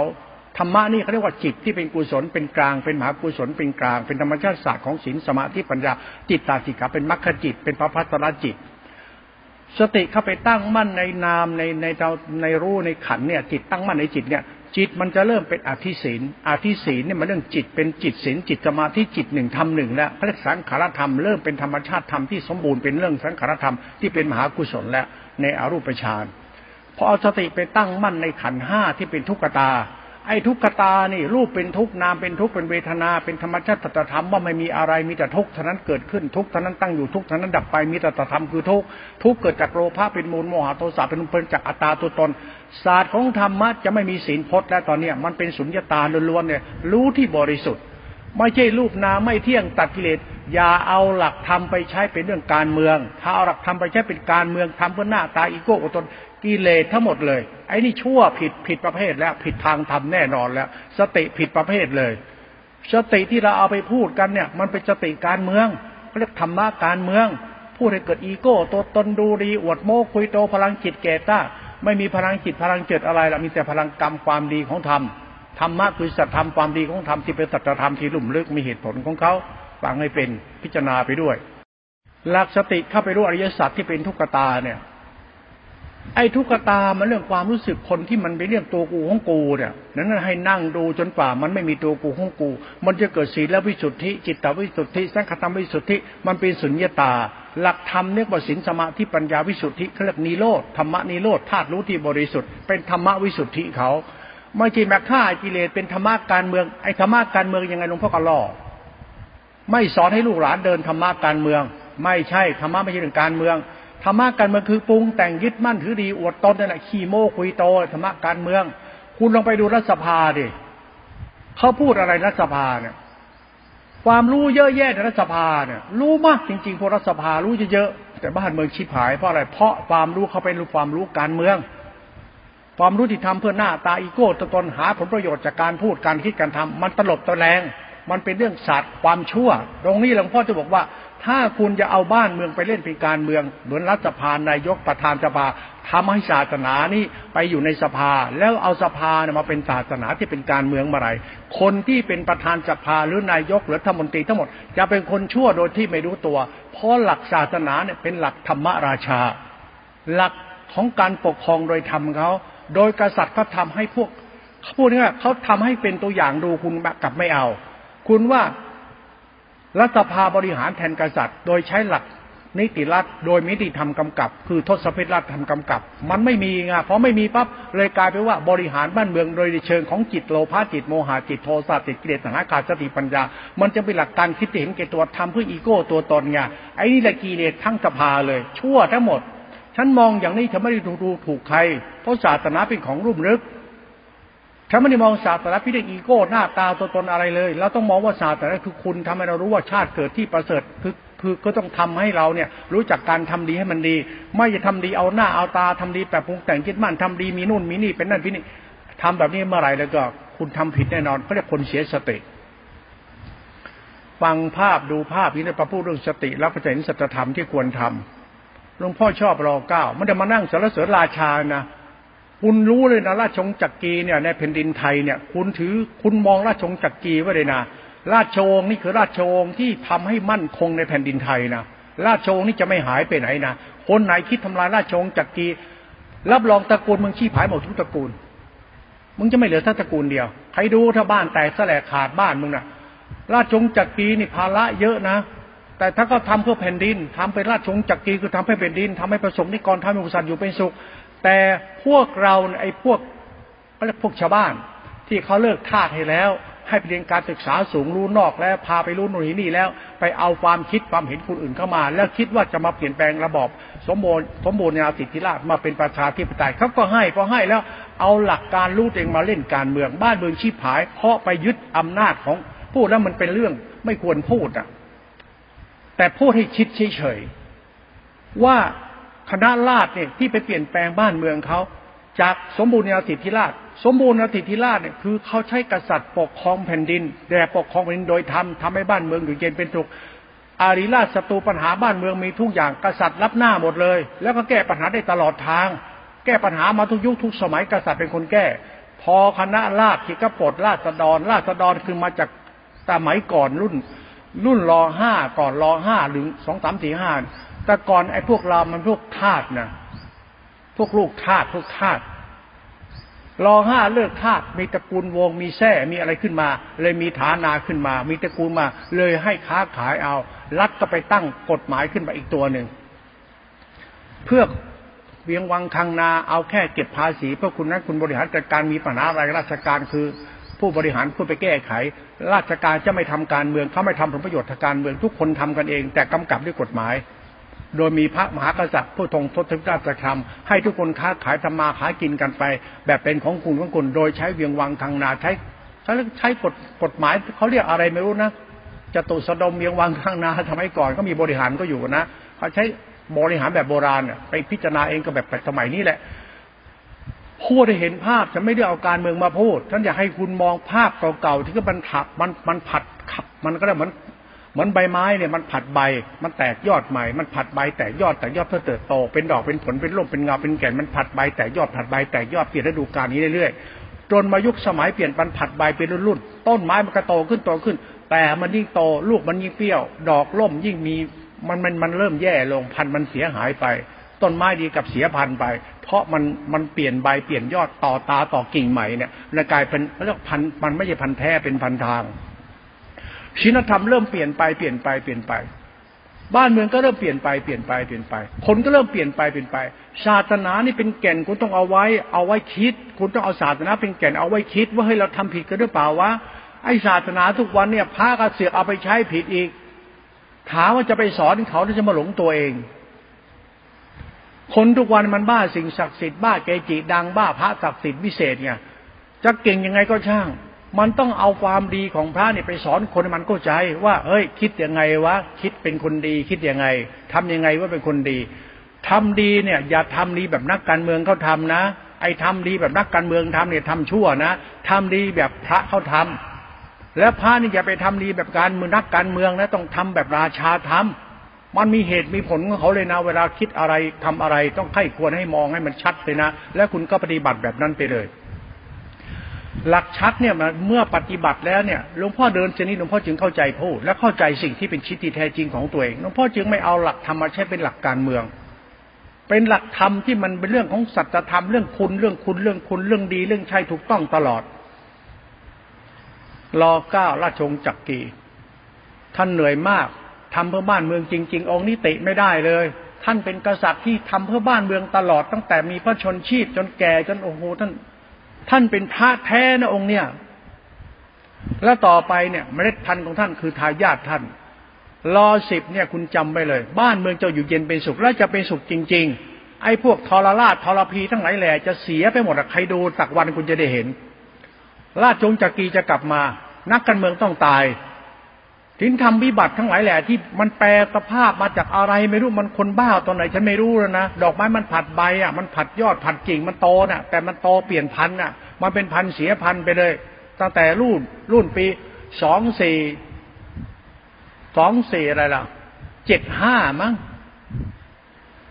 ธรรมะนี่เขาเรียกว่าจิตที่เป็นกุศลเป็นกลางเป็นมหากุศลเป็นกลาง เป็นธรรมชาติศาสตร์ของศีลสมาธิปัญญาจิตตาสิกาเป็นมรรคจิต เป็นพระพัฒนจิต สติเข้าไปตั้งมั่นในนามในในเราในรู้ในขันเนี่ย จิตตั้งมั่นในจิตเนี่ย จิตมันจะเริ่มเป็นอธิศีลอธิศีลเนี่ยมันเรื่องจิตเป็นจิตศีลจิตสมาธิจิตหนึ่งทำหนึ่งแล้วเขาเรียกสังขารธรรมเริ่มเป็นธรรมชาติธรรมที่สมบูรณ์เป็นเรื่องสังขารธรรมที่เป็นมหากุศลแล้วในอรูปฌานพอเอาสติไปตั้งมั่นในขันห้าที่เป็นทุกขตา ไอ้ทุกขตานี่รูปเป็นทุกนามเป็นทุกเป็นเวทนาเป็นธรรมชาติตธรรมว่าไม่มีอะไรมีแต่ทุกเท่านั้นเกิดขึ้นทุกเท่านั้นตั้งอยู่ทุกเท่านั้นดับไปมีแต่ตธรรมคือทุกทุกเกิดจากโลภะเป็นมูลโมหะโทสะเป็นเป็นจากอัตตาตัวตน ศาสตร์ของธรรมะจะไม่มีศีลพจน์แล้วตอนเนี้ยมันเป็นสุญญตาล้วนๆเนี่ยรู้ที่บริสุทธิ์ ไม่ใช่รูปนามไม่เที่ยงตัดกิเลสอย่าเอาหลักธรรมไปใช้เป็นเรื่องการเมือง ถ้าเอาหลักธรรมไปใช้เป็นการเมืองทำเพื่อหน้าตาอีโก้อตน กิเลสทั้งหมดเลย ไอ้นี่ชั่วผิดผิดประเภทแล้ว ผิดทางธรรมแน่นอนแล้ว สติผิดประเภทเลย สติที่เราเอาไปพูดกันเนี่ย มันเป็นสติการเมืองเรียกธรรมะการเมือง พูดให้เกิดอีโก้ ตัวตนดูดีอวดโม้คุยโตพลังจิตเกต้า ไม่มีพลังจิตพลังเจิดอะไรละมีแต่พลังกรรมความดีของธรรมธรรมะคือสัจธรรมความดีของธรรมที่เป็นสัจธรรมที่ลุ่มลึกมีเหตุผลของเขาฟังให้เป็นพิจารณาไปด้วย หลักสติเข้าไปรู้อริยสัจที่เป็นทุกขตาเนี่ย ไอ้ทุกขตามันเรื่องความรู้สึกคนที่มันเป็นเรื่องตัวกูของกูเนี่ยนั้นให้นั่งดูจนกว่ามันไม่มีตัวกูของกู มันจะเกิดศีลวิสุทธิ จิตตวิสุทธิ สังขตวิสุทธิ มันเป็นสุญญตา หลักธรรมเรียกว่าศีลสมาธิปัญญาวิสุทธิเขาเรียกนิโรธธรรมะนิโรธธาตุรู้ที่บริสุทธิ์เป็นธรรมะวิสุทธิเขาไม่ใช่แบบฆ่ากิเลสเป็นธรรมะการเมืองไอ้ธรรมะการเมืองยังไงหลวงพ่อก็ล่อไม่สอนให้ลูกหลานเดินธรรมะการเมือง ไม่ใช่ธรรมะไม่ใช่เรื่องการเมือง ธรรมะการเมืองคือปรุงแต่งยึดมั่นถือดีอวดตนนั่นแหละขี้โม้คุยโตธรรมะการเมือง คุณลองไปดูรัฐสภาดิเขาพูดอะไรรัฐสภาเนี่ยความรู้เยอะแยะในรัฐสภาเนี่ยรู้มากจริงๆพวกรัฐสภารู้เยอะแต่บ้านเมืองชิบหายเพราะอะไร เพราะความรู้เขาเป็นความรู้การเมือง ความรู้ที่ทำเพื่อหน้าตาอีโก้ตตนหาผลประโยชน์จากการพูดการคิดการทำมันตลบตะแลงมันเป็นเรื่องศาสตร์ความชั่ว ตรงนี้หลวงพ่อจะบอกว่า ถ้าคุณจะเอาบ้านเมืองไปเล่นเป็นการเมือง เหมือนรัฐสภานายกประธานสภาทำให้ศาสนานี่ไปอยู่ในสภา แล้วเอาสภาเนี่ยมาเป็นศาสนาที่เป็นการเมืองเมื่อไรคนที่เป็นประธานสภาหรือนายกหรือรัฐมนตรีทั้งหมด จะเป็นคนชั่วโดยที่ไม่รู้ตัว เพราะหลักศาสนาเนี่ยเป็นหลักธรรมราชา หลักของการปกครองโดยธรรมเขาโดยกษัตริย์เขาทาให้พวกพูดง่ายเขาทำให้เป็นตัวอย่างดูคุณกลับไม่เอา คุณว่า รัฐสภาบริหารแทนกษัตริย์ โดยใช้หลักนิติรัฐโดยมิติธรรมกำกับ คือทศพิธรัฐทำกำกับ มันไม่มีไงเพราะไม่มีปั๊บเลยกลายไปว่าบริหารบ้านเมืองโดยเชิงของจิตโลภะจิตโมหะจิตโทสะจิตกิเลสหาขาดสติปัญญา มันจะเป็นหลักการคิดเห็นแก่ตัวทำเพื่ออีโก้ตัวตนไงไอ้นี่แหละกิเลสทั้งสภาเลย ชั่วทั้งหมด ฉันมองอย่างนี้ฉันไม่ได้ดูถูกใคร เพราะศาสนาเป็นของรุ่มลึก ถ้าไม่ได้มองศาสนาพิเดอีโก้หน้าตาตัวตนอะไรเลยเราต้องมองว่าศาสนาคือคุณทำให้เรารู้ว่าชาติเกิดที่ประเสริฐคือคือก็ต้องทำให้เราเนี่ยรู้จักการทำดีให้มันดี ไม่จะทำดีเอาหน้าเอาตาทำดีแบบปรุงแต่งคิดมั่นทำดีมีนู่นมีนี่เป็นนั่นพี่นี่ทำแบบนี้เมื่อไหร่แล้วก็ คุณทำผิดแน่นอนเขาเรียกคนเสียสติฟังภาพดูภาพนี่พระพูดเรื่องสติแล้วก็จะเห็นสัจธรรมที่ควรทำหลวงพ่อชอบรอเก้ามันจะมานั่งสารเสริญราชานะ คุณรู้เลยนะราชงจักรีเนี่ยในแผ่นดินไทยเนี่ย คุณถือคุณมองราชงจักรีไว้เลยนะราชวงศ์นี่คือราชวงศ์ที่ทำให้มั่นคงในแผ่นดินไทยนะราชวงศ์นี่จะไม่หายไปไหนนะคนไหนคิดทำลายราชวงศ์จักรีรับรองตระกูลมึงชี้ผายหมดทุกตระกูล มึงจะไม่เหลือท่าตระกูลเดียวใครดูถ้าบ้านแตกแสลกขาดบ้านมึงนะราชวงศ์จักรีนี่ภาระเยอะนะแต่ถ้าก็ทำเพื่อแผ่นดินทำเป็นราชวงศ์จักรีคือทำให้แผ่นดินทำให้ประสบนิกรทำให้บริษัทอยู่เป็นสุข แต่พวกเราไอ้พวกก็เรียกพวกชาวบ้าน ที่เขาเลิกทาสให้แล้ว ให้ไปเรียนการศึกษาสูงรู้นอกแล้ว พาไปรู้หนู่นนี่แล้ว ไปเอาความคิดความเห็นคนอื่นเข้ามา แล้วคิดว่าจะมาเปลี่ยนแปลงระบอบสมบูรณ์สมบูรณ์ในอาสิทธิราชมาเป็นประชาธิปไตยเขาก็ให้พอให้แล้วเอาหลักการรู้เองมาเล่นการเมืองบ้านเมืองชีพหายเพราะไปยึดอำนาจของพูดแล้วมันเป็นเรื่องไม่ควรพูดอะ แต่พูดให้คิดเฉยๆว่า คณะราษฎรเนี่ยที่ไปเปลี่ยนแปลงบ้านเมืองเขาจากสมบูรณาสิทธิราช สมบูรณาสิทธิราชเนี่ยคือเขาใช้กษัตริย์ปกครองแผ่นดินแต่ปกครองแผ่นดินโดยธรรมทำให้บ้านเมืองอยู่เย็นเป็นสุขอาริราชศัตรูปัญหาบ้านเมืองมีทุกอย่างกษัตริย์รับหน้าหมดเลย แล้วก็แก้ปัญหาได้ตลอดทาง แก้ปัญหามาทุกยุคทุกสมัยกษัตริย์เป็นคนแก้ พอคณะราษฎรที่กปลดราษฎรราษฎรคือมาจากสมัยก่อนรุ่น รุ่นรอห้าก่อนรอห้าหรือสองสามสี่ห้า แต่ก่อนไอ้พวกเรามันพวกทาสนะพวกลูกทาสพวกทาสรอห้าเลิกทาสมีตระกูลวงมีแท้มีอะไรขึ้นมา เลยมีฐานาขึ้นมา มีตระกูลมา เลยให้ค้าขายเอา รัฐก็ไปตั้งกฎหมายขึ้นมาอีกตัวหนึ่งเพื่อเวียงวังคังนาเอาแค่เก็บภาษีเพื่อคุณนั้นคุณบริหารจัดการมีปัญหาอะไรราชการคือ ผู้บริหารผู้ไปแก้ไข ราชการจะไม่ทำการเมืองเขาไม่ทำผลประโยชน์ทางการเมืองทุกคนทำกันเอง แต่กำกับด้วยกฎหมาย โดยมีพระมหากษัตริย์ผู้ทรงทศราชธรรมให้ทุกคนค้าขายทำมาหากินกันไป แบบเป็นของคุณของคุณโดยใช้เวียงวังทางนาใช้ใช้ใช้กฎกฎหมายเขาเรียกอะไรไม่รู้นะจะตุสดมเวียงวังทางนาทำให้ก่อนก็มีบริหารก็อยู่นะเขาใช้บริหารแบบโบราณไปพิจารณาเองก็แบบสมัยนี้แหละพูดให้เห็นภาพจะไม่ได้เอาการเมืองมาพูดท่านอยากให้คุณมองภาพเก่าๆที่ก็มันถักมันมันผัดขับ มันก็ได้เหมือน เหมือนใบไม้เนี่ยมันผัดใบ มันแตกยอดใหม่ มันผัดใบแตกยอดแตกยอดเพื่อเติบโต เป็นดอกเป็นผลเป็นร่มเป็นเงาเป็นแก่นมันผัดใบแตกยอดผัดใบแตกยอดเปลี่ยนฤดูกาลนี้เรื่อยๆจนมายุคสมัยเปลี่ยนปันผัดใบเป็นรุ่นๆต้นไม้มันก็โตขึ้นโตขึ้น แต่มันยิ่งโตลูกมันยิ่งเปรี้ยว ดอกล่มยิ่งมีมันมันมันเริ่มแย่ลงพันธุ์มันเสียหายไปต้นไม้ดีกับเสียพันธุ์ไป เพราะมันมันเปลี่ยนใบเปลี่ยนยอดต่อตาต่อกิ่งใหม่เนี่ยเลยกลายเป็นเรียกพันธุ์มันไม่ใช่พันธุ์แท้เป็นพันธุ์ทาง ศีลธรรมเริ่มเปลี่ยนไปเปลี่ยนไปเปลี่ยนไป บ้านเมืองก็เริ่มเปลี่ยนไปเปลี่ยนไปเปลี่ยนไป คนก็เริ่มเปลี่ยนไปเปลี่ยนไป ศาสนานี่เป็นแก่นคุณต้องเอาไว้ เอาไว้คิด คุณต้องเอาศาสนาเป็นแก่นเอาไว้คิด ว่าเฮ้ยเราทำผิดกันหรือเปล่าวะไอศาสนาทุกวันเนี่ยพระกระเสือกเอาไปใช้ผิดอีก ถามว่าจะไปสอนเขาจะมาหลงตัวเอง คนทุกวันมันบ้าสิ่งศักดิ์สิทธิ์บ้าเกจิดังบ้าพระศักดิ์สิทธิ์วิเศษไงจะเก่งยังไงก็ช่าง มันต้องเอาความดีของพระเนี่ยไปสอนคนมันเข้าใจ ว่าเอ้ย คิดยังไงวะคิดเป็นคนดี คิดยังไงทำยังไงว่าเป็นคนดีทำดีเนี่ย อย่าทำดีแบบนักการเมืองเขาทานะ ไอ้ทำดีแบบนักการเมืองทำเนี่ยทำชั่วนะทำดีแบบพระเขาทำแล้วพระนี่อย่าไปทำดีแบบการเมืองนักการเมืองนะต้องทำแบบราชาทำมันมีเหตุมีผลของเขาเลยนะ เวลาคิดอะไรทำอะไร ต้องไข้ควรให้มองให้มันชัดเลยนะ แล้วคุณก็ปฏิบัติแบบนั้นไปเลย หลักชัดเนี่ยเมื่อปฏิบัติแล้วเนี่ยหลวงพ่อเดินเจนี้หลวงพ่อจึงเข้าใจพูดและเข้าใจสิ่งที่เป็นชิดที่แท้จริงของตัวเองหลวงพ่อจึงไม่เอาหลักธรรมมาใช้เป็นหลักการเมือง เป็นหลักธรรมที่มันเป็นเรื่องของสัจธรรมเรื่องคุณเรื่องคุณเรื่องคุณเรื่องดีเรื่องใช่ถูกต้องตลอดรอเก้าราชวงศ์จักรีท่านเหนื่อยมากทำเพื่อบ้านเมืองจริง ๆ องค์นี้ติไม่ได้เลย ท่านเป็นกษัตริย์ที่ทำเพื่อบ้านเมืองตลอดตั้งแต่มีพระชนชีพจนแก่จนโอ้โหท่าน ท่านเป็นพระแท้นะองค์เนี่ย แล้วต่อไปเนี่ยเมล็ดพันธุ์ของท่านคือทายาทท่าน รอสิบเนี่ยคุณจำไว้เลย บ้านเมืองจะอยู่เย็นเป็นสุขและจะเป็นสุขจริง ๆ ไอ้พวกทรราชทรพีทั้งหลายแหล่จะเสียไปหมดใครดูสักวันคุณจะได้เห็น ราชจงจักรีจะกลับมา นักการเมืองต้องตาย ทิ้งทำวิบัติทั้งหลายแหละที่มันแปลสภาพมาจากอะไรไม่รู้มันคนบ้าตอนไหนฉันไม่รู้แล้วนะดอกไม้มันผัดใบอะมันผัดยอดผัดกิ่งมันโตน่ะ แต่มันโตเปลี่ยนพันธุ์อะ มันเป็นพันธุ์เสียพันธุ์ไปเลย ตั้งแต่รุ่นรุ่นปีสองสี่สองสี่อะไรล่ะเจ็ดห้ามั้ง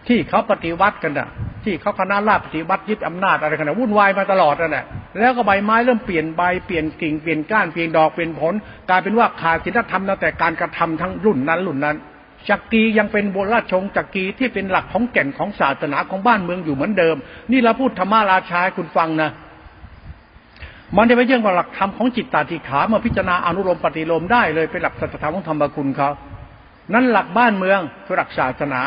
ที่เขาปฏิวัติกันอะ ที่เขาคณะราษฎรปฏิวัติยึดอำนาจอะไรกันนะวุ่นวายมาตลอดนั่นแหละแล้วก็ใบไม้เริ่มเปลี่ยนใบเปลี่ยนกิ่งเปลี่ยนก้านเปลี่ยนดอกเปลี่ยนผลกลายเป็นว่าขาดศีลธรรมตั้งแต่การกระทำทั้งรุ่นนั้นรุ่นนั้นจักรียังเป็นโบราชชงจักรีที่เป็นหลักของแก่นของศาสนาของบ้านเมืองอยู่เหมือนเดิม นี่เราพูดธรรมาราชาคุณฟังนะมันจะไม่เรื่องว่าหลักธรรมของจิตตาธิขามาพิจารณาอนุโลมปฏิโลมได้เลยเป็นหลักสัจธรรมของธรรมคุณเขานั่นหลักบ้านเมืองคือหลักศาสนา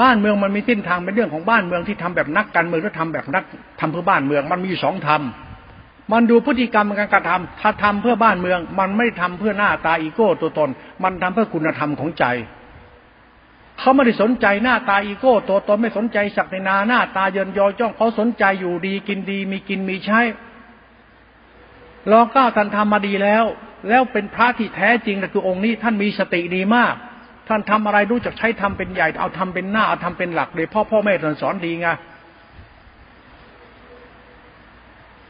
บ้านเมืองมันมีเส้นทางเป็นเรื่องของบ้านเมืองที่ทำแบบนักการเมืองหรือทำแบบนักทำเพื่อบ้านเมือง มันมีสองทำมันดูพฤติกรรมการกระทำถ้าทำเพื่อบ้านเมือง มันไม่ทำเพื่อหน้าตาอีโก้ตัวตน มันทำเพื่อคุณธรรมของใจเขาไม่ได้สนใจหน้าตาอีโก้ตัวตนไม่สนใจศักดินาหน้าตาเยินยอจ้องเขาสนใจอยู่ดีกินดีมีกินมีใช้รอเก้าท่านทำมาดีแล้ว แล้วเป็นพระที่แท้จริงคือองค์นี้ท่านมีสติดีมาก ท่านทำอะไรรู้จักใช้ทำเป็นใหญ่ เอาทำเป็นหน้าเอาทำเป็นหลักเลยพ่อพ่อแม่ท่านสอนดีไง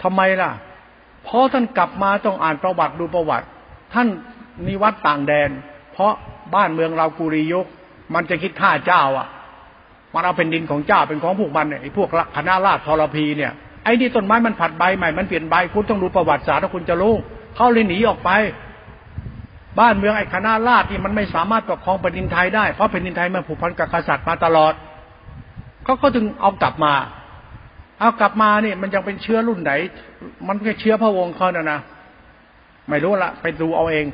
ทำไมล่ะ เพราะท่านกลับมาต้องอ่านประวัติดูประวัติ ท่านนิวัตต่างแดน เพราะบ้านเมืองเรากุริยุกมันจะคิดท่าเจ้าอะ มันเอาเป็นดินของเจ้าเป็นของพวกมันเนี่ยไอ้พวกคณะราษฎรทรพีเนี่ยไอ้นี่ต้นไม้มันผัดใบใหม่มันเปลี่ยนใบคุณต้องดูประวัติศาสตร์ถ้าคุณจะรู้เขาเลยหนีออกไป บ้านเมืองไอ้คณะราษฎรนี่มันไม่สามารถปกครองแผ่นดินไทยได้ เพราะแผ่นดินไทยมันผูกพันกับกษัตริย์มาตลอดเขาก็จึงเอากลับมา เอากลับมาเนี่ยมันยังเป็นเชื้อรุ่นไหน มันแค่เชื้อพระวงศ์เขานะนะไม่รู้ละไปดูเอาเอง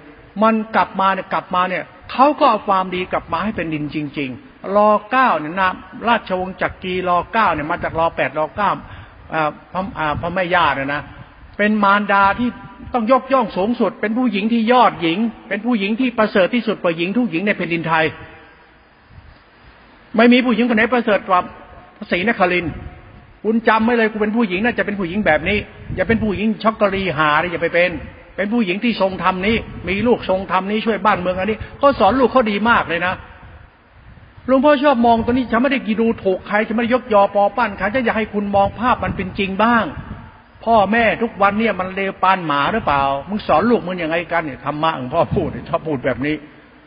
มันกลับมาเนี่ยกลับมาเนี่ยเขาก็เอาความดีกลับมาให้เป็นดินจริง ๆ รอเก้าเนี่ยนะราชวงศ์จักรีรอเก้าเนี่ยมาจากรอแปดรอเก้าพระแม่ย่าเนี่ยนะเป็นมารดาที่ ต้องยกย่องสูงสุด เป็นผู้หญิงที่ยอดหญิง เป็นผู้หญิงที่ประเสริฐที่สุดกว่าหญิงทุกหญิงในแผ่นดินไทย ไม่มีผู้หญิงคนไหนประเสริฐกว่าพระศรีนครินคุณจำไม่เลยกูเป็นผู้หญิงน่าจะเป็นผู้หญิงแบบนี้ อย่าเป็นผู้หญิงช็อกโกแลตหาเลยอย่าไปเป็น เป็นผู้หญิงที่ทรงธรรมนี้ มีลูกทรงธรรมนี้ช่วยบ้านเมืองอันนี้เขาสอนลูกเขาดีมากเลยนะหลวงพ่อชอบมองตัวนี้ฉันไม่ได้กีดูถูกใครฉันไม่ได้ยกยอปอปั้นใครฉันอยากให้คุณมองภาพมันเป็นจริงบ้าง พ่อแม่ทุกวันเนี่ยมันเลวปานหมาหรือเปล่า มึงสอนลูกมึงยังไงกันเนี่ยธรรมะของพ่อพูดชอบพูดแบบนี้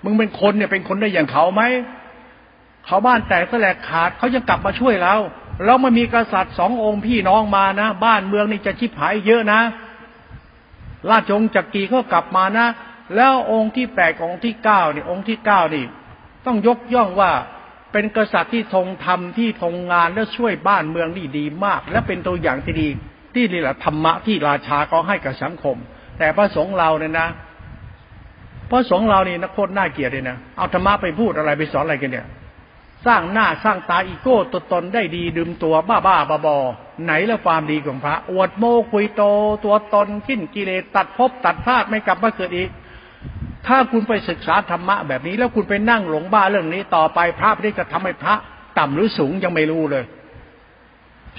มึงเป็นคนเนี่ยเป็นคนได้อย่างเขาไหมเขาบ้านแตกแสลกขาดเขาจะกลับมาช่วยเราแล้วมันมีกษัตริย์สององค์พี่น้องมานะ บ้านเมืองนี่จะชิบหายเยอะนะ ราชวงศ์จักรีเขากลับมานะ แล้วองค์ที่แปดองค์ที่เก้านี่องค์ที่เก้านี่ ต้องยกย่องว่าเป็นกษัตริย์ที่ทรงธรรมที่ทรงงานและช่วยบ้านเมืองนี่ดีมาก และเป็นตัวอย่างที่ดี ที่นี่แหละธรรมะที่ราชาก็ให้กับสังคม แต่พระสงฆ์เราเนี่ยนะพระสงฆ์เรานี่นักโทษน่าเกลียดเลยนะเอาธรรมะไปพูดอะไรไปสอนอะไรกันเนี่ย สร้างหน้าสร้างตาอีโก้ตัวตนได้ดีดื่มตัวบ้าบ้าบอบอไหนล้วความดีของพระ อวดโมคุยโตตัวตนขิ้นกิเลสตัดภพตัดพลาดไม่กลับมาเกิดอีกถ้าคุณไปศึกษาธรรมะแบบนี้ แล้วคุณไปนั่งหลงบ้าเรื่องนี้ต่อไปพระไม่จะทำให้พระ ต่ำหรือสูงยังไม่รู้เลย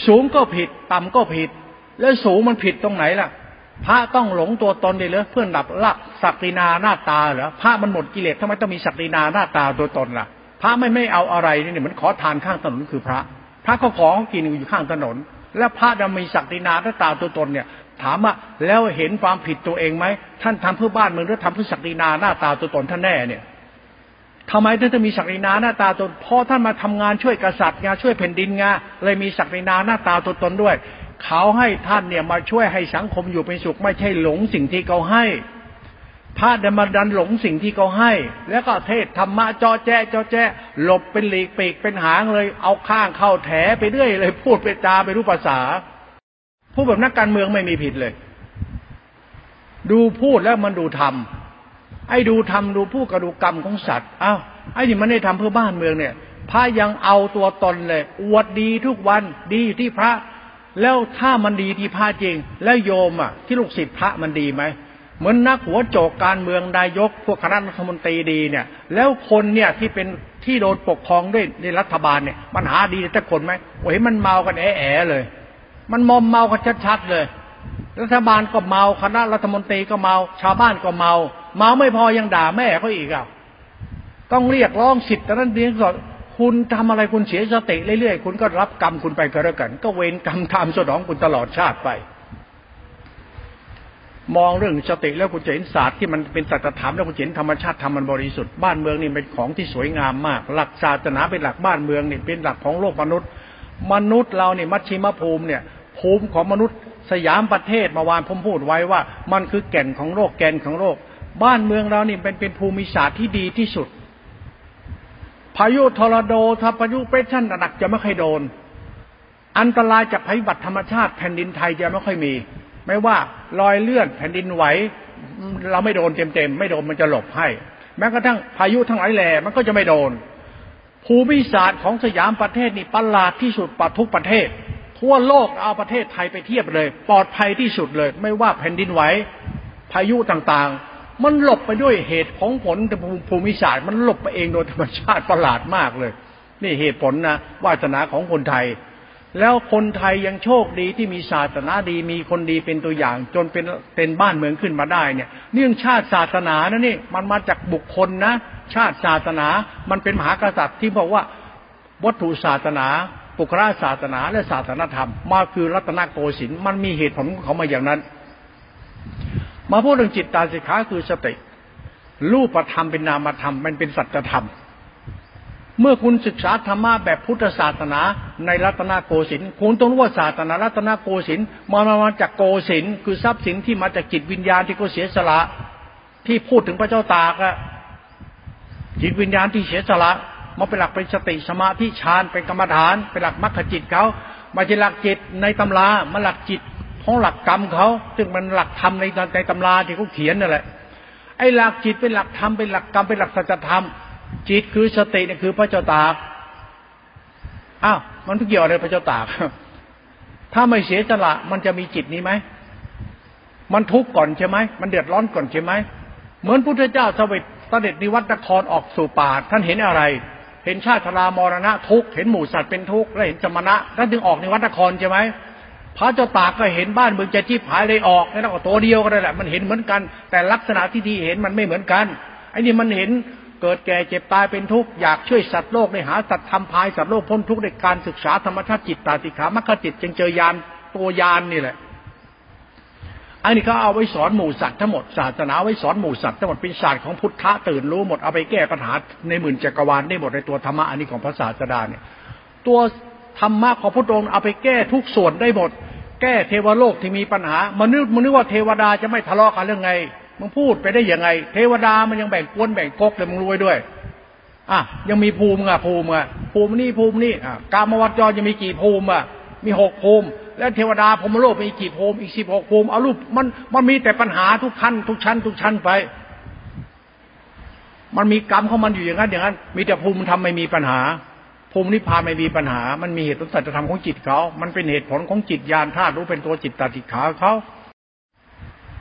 สูงก็ผิด ต่ำก็ผิด แล้วสูงมันผิดตรงไหนล่ะ พระต้องหลงตัวตนเลยเหรอเพื่อนดับละศักดินาหน้าตาเหรอพระมันหมดกิเลสทำไมต้องมีศักดินาหน้าตาตัวตนล่ะ พระไม่ไม่เอาอะไรนี่เหมือนขอทานข้างถนนคือพระ พระเขาขอกินอยู่ข้างถนน แล้วพระจะมีศักดินาหน้าตาตัวตนเนี่ย ถามว่าแล้วเห็นความผิดตัวเองไหมท่านทำเพื่อบ้านเมืองหรือทำเพื่อศักดินาหน้าตาตัวตนท่านแน่เนี่ยทำไมท่านจะมีศักดินาหน้าตาตนเพราะท่านมาทำงานช่วยกษัตริย์งานช่วยแผ่นดินงานเลยมีศักดินาหน้าตาตัวตนด้วย เขาให้ท่านเนี่ยมาช่วยให้สังคมอยู่เป็นสุขไม่ใช่หลงสิ่งที่เขาให้พระเดินมาดันหลงสิ่งที่เขาให้ แล้วก็เทศธรรมะจอแจ้จอแจ้หลบเป็นหลีกปีกเป็นหางเลย เอาข้างเข้าแถไปเรื่อยเลย พูดไปจาไปรู้ภาษา พูดแบบนักการเมืองไม่มีผิดเลย ดูพูดแล้วมันดูทำไอ้ดูทำดูพูดกระดูกรรมของสัตว์อ้าวไอ้นี่มันได้ทำเพื่อบ้านเมืองเนี่ยพระยังเอาตัวตนเลย อวดดีทุกวันดีที่พระ แล้วถ้ามันดีที่พระจริง แล้วโยมอะ ที่ลูกศิษย์พระมันดีไหมเหมือนนักหัวโจกการเมืองนายกพวกคณะรัฐมนตรีดีเนี่ย แล้วคนเนี่ยที่เป็นที่โดนปกครองด้วยในรัฐบาลเนี่ยมันหาดีแต่คนไหมโอ้ยมันเมากันแอะแอเลย มันมอมเมากันชัดๆเลย รัฐบาลก็เมาคณะรัฐมนตรีก็เมา ชาวบ้านก็เมา เมาไม่พอยังด่าแม่เขาอีกอะต้องเรียกร้องสิทธิ์แต่นั้นเรียนสอน คุณทำอะไรคุณเสียสติเรื่อยๆ คุณก็รับกรรมคุณไปก็แล้วกัน ก็เวรกรรมทำสนองคุณตลอดชาติไป มองเรื่องสติแล้วคุณจะเห็นศาสตร์ที่มันเป็นสัจธรรมแล้วคุณเห็นธรรมชาติธรรมมันบริสุทธิ์บ้านเมืองนี่เป็นของที่สวยงามมาก หลักศาสนาเป็นหลักบ้านเมืองนี่เป็นหลักของโลกมนุษย์ มนุษย์เราเนี่ยมัชชิมภูมิเนี่ยภูมิของมนุษย์สยามประเทศเมื่อวานผมพูดไว้ว่า มันคือแก่นของโลกแก่นของโลก บ้านเมืองเรานี่เป็นเป็นภูมิศาสตร์ที่ดีที่สุด พายุทอร์โดถ้าพายุเปรชั่นหนักจะไม่ค่อยโดน อันตรายจากภัยบัติธรรมชาติแผ่นดินไทยจะไม่ค่อยมี ไม่ว่ารอยเลื่อนแผ่นดินไหว เราไม่โดนเต็มๆไม่โดนมันจะหลบให้ แม้กระทั่งพายุทั้งหลายแหล่มันก็จะไม่โดน ภูมิศาสตร์ของสยามประเทศนี่ประหลาดที่สุดปัทุกประเทศ ทั่วโลกเอาประเทศไทยไปเทียบเลย ปลอดภัยที่สุดเลย ไม่ว่าแผ่นดินไหวพายุต่างๆ มันหลบไปด้วยเหตุของผลแต่ภูมิศาสตร์ มันหลบไปเองโดยธรรมชาติประหลาดมากเลย นี่เหตุผลนะวาสนาของคนไทย แล้วคนไทยยังโชคดีที่มีศาสนาดีมีคนดีเป็นตัวอย่าง จนเป็นเป็นบ้านเมืองขึ้นมาได้เนี่ยเนื่องชาติศาสนานะนี่มันมาจากบุคคลนะ ชาติศาสนามันเป็นมหากษัตริย์ที่บอกว่าวัตถุศาสนาปุคราศาสนาและศาสนธรรม มาคือรัตนโกสินทร์มันมีเหตุผลของเขามาอย่างนั้น มาพูดเรื่องจิตตาสิกขาคือสติ รูปธรรมเป็นนามธรรม มันเป็นสัจธรรม เมื่อคุณศึกษาธรรมะแบบพุทธศาสนาในรัตนโกสินทร์คุณต้องรู้ว่าศาสนารัตนโกสินทร์มามาจากโกสินทร์คือทรัพย์สินที่มาจากจิตวิญญาณที่เขาเสียสละ ที่พูดถึงพระเจ้าตากอะจิตวิญญาณที่เสียสละมาเป็นหลักเป็นสติสมาธิฌานเป็นกรรมฐานเป็นหลักมรรคจิตเขามาใช่หลักจิตในตำรามาหลักจิต ของหลักกรรมเขาซึ่งมันหลักธรรมในในตำราที่เขาเขียนนั่นแหละไอ้หลักจิตเป็นหลักธรรมเป็นหลักกรรมเป็นหลักสัจธรรม จิตคือสติเนี่ยคือพระเจ้าตากอ้าวมันเกี่ยวอะไรพระเจ้าตาก ถ้าไม่เสียสละมันจะมีจิตนี้ไหมมันทุกข์ก่อนใช่ไหมมันเดือดร้อนก่อนใช่ไหมเหมือนพุทธเจ้าสวิตเสด็จนิวัตนครออกสู่ป่าท่านเห็นอะไร เห็นชาติชรามรณะทุกข์เห็นหมู่สัตว์เป็นทุกข์และเห็นสมณะท่านถึงออกนิวัตนครใช่ไหม พระเจ้าตากก็เห็นบ้านเมืองจะจีบหายเลยออกนั่นก็ตัวเดียวก็ได้แหละมันเห็นเหมือนกัน แต่ลักษณะที่ทีเห็นมันไม่เหมือนกันไอ้นี่มันเห็นเกิดแก่เจ็บตายเป็นทุกข์อยากช่วยสัตว์โลกในหาสัตว์ทำพายสัตว์โลกพ้นทุกข์ในการศึกษาธรรมชาติจิตตาติขามัคคจิตจึงเจอยานตัวยานนี่แหละอันนี้เขาเอาไว้สอนหมู่สัตว์ทั้งหมดศาสนาไว้สอนหมู่สัตว์ทั้งหมดเป็นศาสตร์ของพุทธะตื่นรู้หมดเอาไปแก้ปัญหาในหมื่นจักรวาลได้หมดในตัวธรรมะอันนี้ของพระศาสดาเนี่ย ตัวธรรมะของพระองค์เอาไปแก้ทุกส่วนได้หมด แก้เทวโลกที่มีปัญหามนุษย์มนึกว่าเทวดาจะไม่ทะเลาะกันเรื่องไงมึงพูดไปได้ยังไง เทวดามันยังแบ่งกวนแบ่งกกเลยมึงรวยด้วยอะยังมีภูมิอะภูมิอะภูมินี่ภูมินี่อะกามวัจจรยังมีกี่ภูมิอะมีหกภูมิ แล้วเทวดาพรมโลกมีกี่ภูมิอีกสิบหกภูมิเอารูปมันมันมีแต่ปัญหาทุกขั้นทุกชั้น ทุกชั้นไป มันมีกรรมของมันอยู่อย่างนั้นอย่างนั้น มีแต่ภูมิทำไม่มีปัญหา ภูมินิพพานไม่มีปัญหา มันมีเหตุผลสัจธรรมของจิตเขา มันเป็นเหตุผลของจิตญาณธาตุรู้เป็นตัวจิตตติขาเขา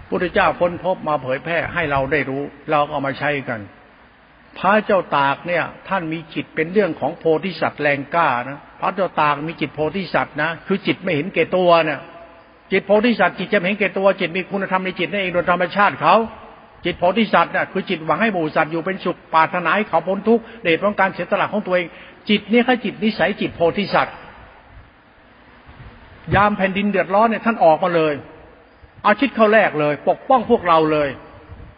พุทธเจ้าค้นพบมาเผยแพร่ให้เราได้รู้ เราก็เอามาใช้กัน พระเจ้าตากเนี่ย ท่านมีจิตเป็นเรื่องของโพธิสัตว์แรงกล้านะพระเจ้าตากมีจิตโพธิสัตว์นะคือจิตไม่เห็นแก่ตัวเนี่ยจิตโพธิสัตว์จิตจะไม่เห็นแก่ตัวจิตมีคุณธรรมในจิตนั่นเองโดยธรรมชาติเขา จิตโพธิสัตว์น่ะคือจิตหวังให้หมู่สัตว์อยู่เป็นสุขปรารถนาให้เขาพ้นทุกข์เดชของการเสียสละของตัวเอง จิตนี่คือจิตนิสัยจิตโพธิสัตว์ยามแผ่นดินเดือดร้อนเนี่ยท่านออกมาเลย เอาชิดเข้าแรกเลย ปกป้องพวกเราเลย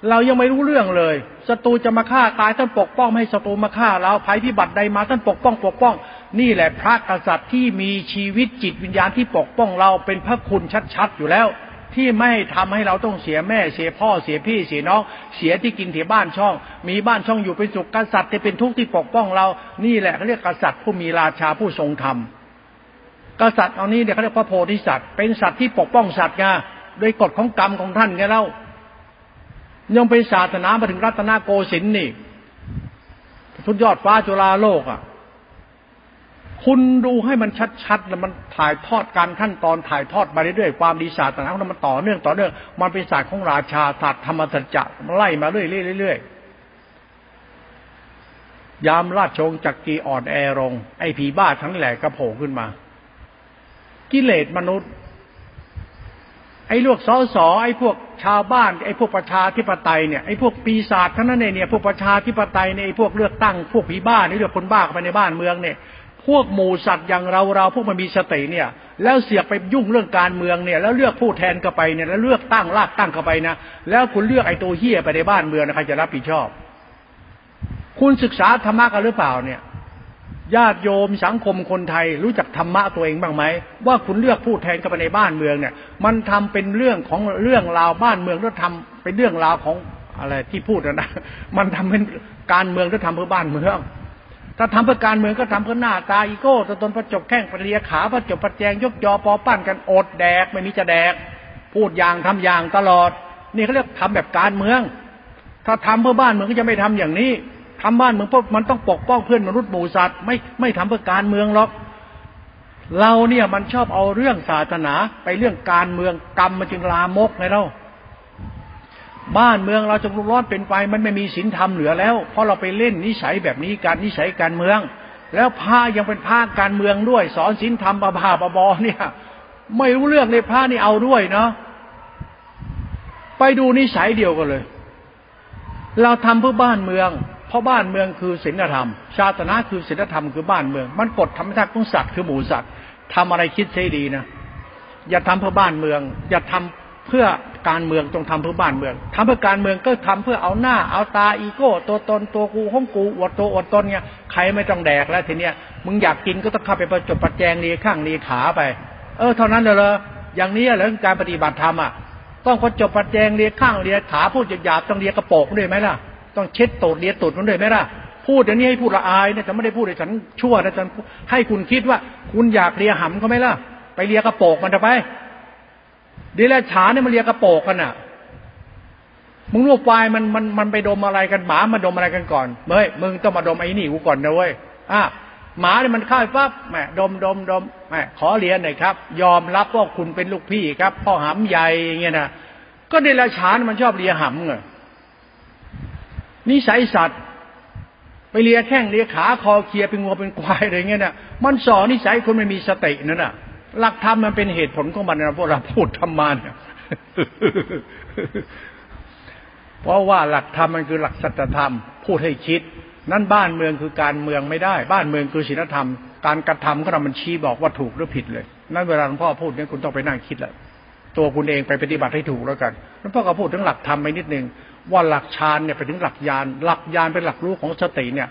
เรายังไม่รู้เรื่องเลยศัตรูจะมาฆ่าตายท่านปกป้องไม่ให้ศัตรูมาฆ่าเราภัยพิบัติใดมาท่านปกป้องปกป้อง นี่แหละพระกษัตริย์ที่มีชีวิตจิตวิญญาณที่ปกป้องเราเป็นพระคุณชัดๆอยู่แล้ว ที่ไม่ทำให้เราต้องเสียแม่ เสียพ่อเสียพี่เสียน้อง เสียที่กินเสียบ้านช่อง มีบ้านช่องอยู่เป็นสุขกษัตริย์ที่เป็นทุกข์ที่ปกป้องเรา นี่แหละเขาเรียกกษัตริย์ผู้มีราชาผู้ทรงธรรมกษัตริย์เอานี้เดี๋ยวเขาเรียกพระโพธิสัตว์ เป็นสัตว์ที่ปกป้องสัตว์ไงโดยกฎของกรรมของท่านไงเล่ายังเป็นศาสนามาถึงรัตนโกสินทร์นี่ทุนยอดฟ้าจุฬาโลกอะ คุณดูให้มันชัดๆแล้วมันถ่ายทอดการขั้นตอนถ่ายทอดมาเรื่อยๆความดีศาสตร์ของมันต่อเนื่องต่อเนื่องมันเป็นศาสตร์ของราชาศาสตร์ธรรมสัจจะมันไล่มาเรื่อยๆยามราชชงจักรีอ่อนแอลงไอ้ผีบ้าทั้งแหล่ก็โผล่ขึ้นมา กิเลสมนุษย์ ไอ้ลวกสอสอไอ้พวกชาวบ้าน ไอ้พวกประชาธิปไตยเนี่ยไอ้พวกปีศาจทั้งนั้นเนี่ยพวกประชาธิปไตยเนี่ยไอ้พวกเลือกตั้งพวกผีบ้านี่เลือกคนบ้าเข้าไปในบ้านเมืองเนี่ย พวกหมูสัตว์อย่างเราเราพวกมันมีสติเนี่ย แล้วเสียไปยุ่งเรื่องการเมืองเนี่ย แล้วเลือกผู้แทนเข้าไปเนี่ยแล้วเลือกตั้งลากตั้งเข้าไปนะแล้วคุณเลือกไอ้ตัวเฮี้ยไปในบ้านเมืองนะใครจะรับผิดชอบ คุณศึกษาธรรมะกันหรือเปล่าเนี่ยญาติโยมสังคมคนไทยรู้จักธรรมะตัวเองบ้างไหมว่าคุณเลือกผู้แทนเข้าไปในบ้านเมืองเนี่ย มันทำเป็นเรื่องของเรื่องราวบ้านเมืองแล้วทำเป็นเรื่องราวของอะไรที่พูดนะมันทำเป็นการเมืองแล้วทำเพื่อบ้านเมือง ถ้าทำเพื่อการเมืองก็ทำเพื่อหน้าตาอีโก้ตนประจบแข้งปรียขาประจบประแจงยกยอปอปั้นกันอดแดกไม่มีจะแดก พูดอย่างทำอย่างตลอด นี่เขาเรียกทำแบบการเมือง ถ้าทำเพื่อบ้านเมืองก็จะไม่ทำอย่างนี้ทำบ้านเมืองเพราะมันต้องปกป้องเพื่อนมนุษย์หมูสัตว์ไม่ไม่ทำเพื่อการเมืองหรอกเราเนี่ยมันชอบเอาเรื่องศาสนาไปเรื่องการเมืองกรรมมันจึงลามกไงเรา บ้านเมืองเราจะรุกร้อนเป็นไฟมันไม่มีศีลธรรมเหลือแล้ว เพราะเราไปเล่นนิสัยแบบนี้การนิสัยการเมือง แล้วพายังเป็นพาการเมืองด้วย สอนศีลธรรมบาบาบอเนี่ย ไม่รู้เรื่องในพระนี่เอาด้วยเนาะไปดูนิสัยเดียวกันเลย เราทำเพื่อบ้านเมือง เพราะบ้านเมืองคือศีลธรรม ชาตินะคือศีลธรรมคือบ้านเมือง มันกฎธรรมชาติของสัตว์คือหมูสัตว์ทำอะไรคิดใช้ดีนะอย่าทำเพื่อบ้านเมือง อย่าทำเพื่อการเมืองจงทำเพื่อบ้านเมืองทำเพื่อการเมืองก็ทำเพื่อเอาหน้า เอาตาอีโก้ ตัวตนตัวกูห้องกูอวดตัวอวดตนเนี่ยใครไม่ต้องแดกแล้วทีเนี้ยมึงอยากกินก็ต้องเข้าไปประจบประแจงเลียข้างเลียขาไป เออเท่านั้นเลยเหรออย่างนี้เหรอการปฏิบัติธรรมอะต้องประจบประแจงเลียข้างเลียขาพูดหยาบๆต้องเลียกระโปงด้วยไหมล่ะต้องเช็ดตูดเลียตูดมันด้วยไหมล่ะพูดอย่างนี้ให้พูดละอายนะแต่ไม่ได้พูดให้ฉันชั่วนะฉันให้คุณคิดว่า คุณอยากเลียหำเขาไหมล่ะ ไปเลียกระโปกมันจะไป เดีแล้วฉานเนี่ยมันเลียกระโปกกันอะมึงรู้ปลายมันมันมันไปดมอะไรกันหมามาดมอะไรกันก่อนเฮ้ยมึงต้องมาดมไอ้นี่กูก่อนนะเว้ยอะหมาเนี่ยมันเข้าปั๊บแหมดมดมดมแหมขอเรียนหน่อยครับ ยอมรับว่าคุณเป็นลูกพี่ครับ พ่อหำใหญ่เงี้ยนะก็เดรัจฉานมันชอบเลียหำเงนิสัยสัตว์ ไปเลียแข้งเลียขาคอเคลียเป็นงัวเป็นควายอะไรเงี้ยน่ะมันสอนนิสัยคนไม่มีสตินั่นน่ะ หลักธรรมมันเป็นเหตุผลของมันนะพวกเราพูดธรรมาเนี่ยเพราะว่าหลักธรรมมันคือหลักสัจธรรม พูดให้คิด นั่นบ้านเมืองคือการเมืองไม่ได้ บ้านเมืองคือศีลธรรม การกระทำก็เรามันชี้บอกว่าถูกหรือผิดเลย นั่นเวลาหลวงพ่อพูดเนี่ยคุณต้องไปนั่งคิดแหละตัวคุณเองไปปฏิบัติให้ถูกแล้วกันแล้วพ่อก็พูดถึงหลักธรรมไปนิดนึงว่าหลักฌานเนี่ยไปถึงหลักญาณหลักญาณเป็นหลักรู้ของสติเนี่ย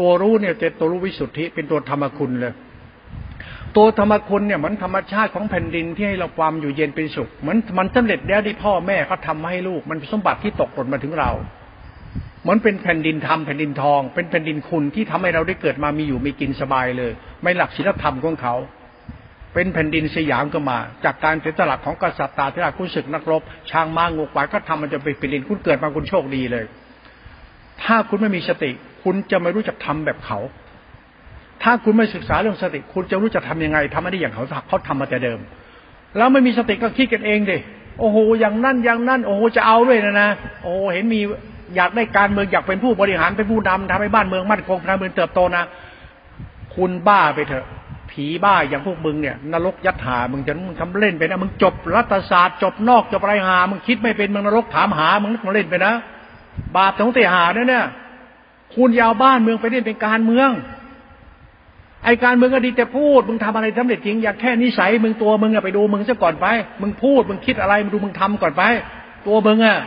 ตัวรู้เนี่ยเป็นตัวรู้วิสุทธิเป็นตัวธรรมคุณเลย ตัวธรรมคุณเนี่ยเหมือนธรรมชาติของแผ่นดินที่ให้เราความอยู่เย็นเป็นสุขเหมือนมันสำเร็จแล้วที่พ่อแม่เขาทามาให้ลูก มันเป็นสมบัติที่ตกหล่นมาถึงเราเหมือนเป็นแผ่นดินธรรมแผ่นดินทอง เป็นแผ่นดินคุณที่ทำให้เราได้เกิดมามีอยู่มีกินสบายเลย ไม่หลักศีลธรรมของเขา เป็นแผ่นดินสยามก็มา จากการเสียสละของกษัตริย์ตาที่ราคุณศึกนักรบ ช้างม้างูควายก็ทำมันจะเป็นแผ่นดินคุณเกิดมาคุณโชคดีเลย ถ้าคุณไม่มีสติ คุณจะไม่รู้จักทำแบบเขา ถ้าคุณไม่ศึกษาเรื่องสติ คุณจะรู้จักทำยังไงทำไม่ได้อย่างเขาเขาทำมาแต่เดิม แล้วไม่มีสติก็คิดกันเองดิโอ้โหอย่างนั่นอย่างนั่นโอ้โหจะเอาด้วยนะนะโอ้เห็นมีอยากได้การเมืองอยากเป็นผู้บริหารเป็นผู้นำทำให้บ้านเมืองมั่นคงทำเมืองเติบโตนะ คุณบ้าไปเถอะ ผีบ้าอย่างพวกมึงเนี่ยนรกยัดหามึงจะมึงทำเล่นไปนะมึงจบรัฐศาสตร์ จบนอกจบไรหามึงคิดไม่เป็นมึงนรกถามหามึงนึกมาเล่นไปนะบาปของเตหานี่เนี่ยคุณยาวบ้านเมืองไปเล่นเป็นการเมือง ไอการมืองก็ดีแต่พูด มึงทำอะไรสำเร็จจริง อยากแค่นิสัยมึงตัวมึงอะไปดูมึงซะก่อนไป มึงพูดมึงคิดอะไรมึงดูมึงทำก่อนไป ตัวมึงอะ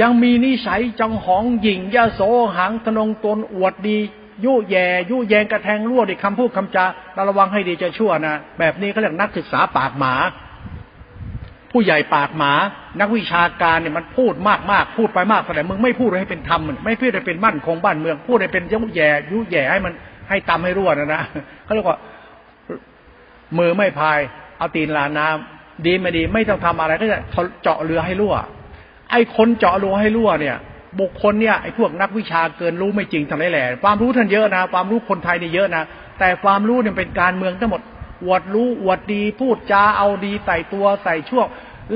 ยังมีนิสัยจังหองหยิ่งยาโสหังทนงตนอวดดียุแย่ยุแยงกระแทงรั่วดิคำพูดคำจาระวังให้ดีจะชั่วนะ แบบนี้เขาเรียกนักศึกษาปากหมา ผู้ใหญ่ปากหมา นักวิชาการเนี่ยมันพูดมากมากพูดไปมากแต่มึงไม่พูดให้เป็นธรรมมันไม่พูดให้เป็นมั่นคงบ้านเมือง พูดให้เป็นยุแย่ยุแย่ให้มันให้ตำให้รั่วนะนะเขาเรียกว่า มือไม่พายเอาตีนลาน้ำดีไม่ดี ไม่ต้องทำอะไรก็จะเจาะเรือให้รั่ว ไอ้คนเจาะรูให้รั่วเนี่ยบุคคลเนี่ยไอ้พวกนักวิชาเกินรู้ไม่จริงทั้งหลายแหล่ความรู้ท่านเยอะนะ ความรู้คนไทยเนี่ยเยอะนะแต่ความรู้เนี่ยเป็นการเมืองทั้งหมด อวดรู้อวดดี พูดจาเอาดีใส่ตัวใส่ช่วง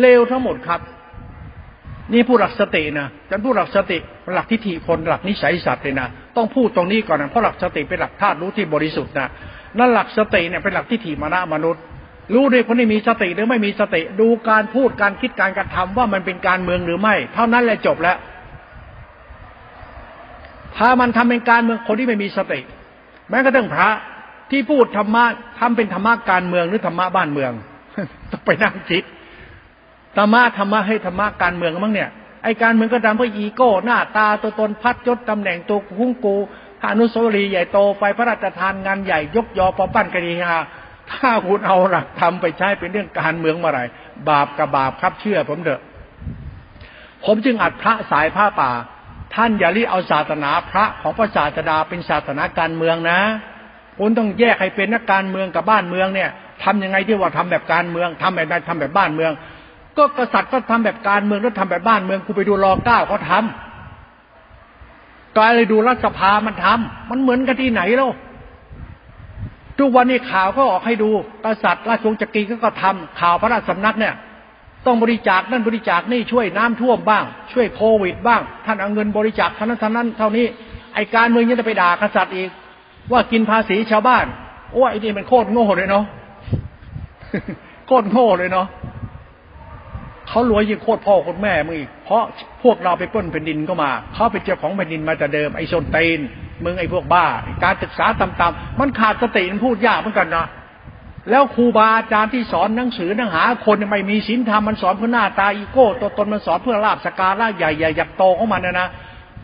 เลวทั้งหมดครับ นี่ผู้หลักสตินะจะพูดหลักสติหลักทิฏฐิคนหลักนิสัยสัตว์เลยนะต้องพูดตรงนี้ก่อนนะเพราะหลักสติเป็นหลักธาตุรู้ที่บริสุทธิ์นะนั่นหลักสติเนี่ยเป็นหลักทิฏฐิมานะมนุษย์ รู้ด้วยคนที่มีสติหรือไม่มีสติ ดูการพูดการคิดการกระทำว่ามันเป็นการเมืองหรือไม่ เท่านั้นแหละจบแล้ว ถ้ามันทำเป็นการเมืองคนที่ไม่มีสติ แม้กระทั่งพระ ที่พูดธรรมะทำเป็นธรรมะการเมืองหรือธรรมะบ้านเมืองต้องไปนั่งคิดธรรมะธรรมะให้ธรรมะการเมืองมั้งเนี่ยไอการเมืองก็ทำเพื่ออีโก้หน้าตาตัวตนพัดยศตำแหน่งตัวคุ้งกูอนุสาวรีย์ใหญ่โตไปพระราชทานงานใหญ่ยกยอปอปั้นกรีฮาถ้าคุณเอาหลักธรรมไปใช้เป็นเรื่องการเมืองเมื่อไรบาปกับบาปครับเชื่อผมเถอะ ผมจึงอัดพระสายผ้าป่า ท่านอย่ารีเอาศาสนาพระของพระศาสดาเป็นศาสนาการเมืองนะ คุณต้องแยกให้เป็นนักการเมืองกับบ้านเมืองเนี่ยทำยังไงที่ว่าทำแบบการเมืองทำแบบใดทำแบบบ้านเมือง ก็กษัตริย์ก็ทำแบบการเมืองแล้วทำแบบบ้านเมืองกูไปดูรอเก้าเขาทำกายเลยดูรัฐสภามันทำมันเหมือนกันที่ไหนแล้วทุกวันนี้ข่าวก็ออกให้ดูกษัตริย์ราชวงศ์จักรีก็ทำข่าวพระราชสำนักเนี่ย ต้องบริจาคนั่นบริจาคนี่ช่วยน้ำท่วมบ้าง ช่วยโควิดบ้าง ท่านเอาเงินบริจาคท่านั้นท่านั้นเท่านี้ไอการเมืองยังจะไปด่ากษัตริย์อีก ว่ากินภาษีชาวบ้านโอ้ไอ้นี่มันโคตรโง่เลยเนาะโคตรโง่เลยเนาะเขารวยยิ่งโคตรพ่อโคตรแม่มึงอีก เพราะพวกเราไปป้นแผ่นดินก็มา เขาเป็นเจ้าของแผ่นดินมาแต่เดิมไอ้โซนเตนมึงไอ้พวกบ้า การศึกษาต่ำๆมันขาดสติมันพูดยากเหมือนกันนะแล้วครูบาอาจารย์ที่สอนหนังสือหนังหา คนไม่มีศีลธรรมมันสอนเพื่อหน้าตาอีโก้ตัวตนมันสอนเพื่อลาบสการะใหญ่ๆอยากโตของมันนะนะ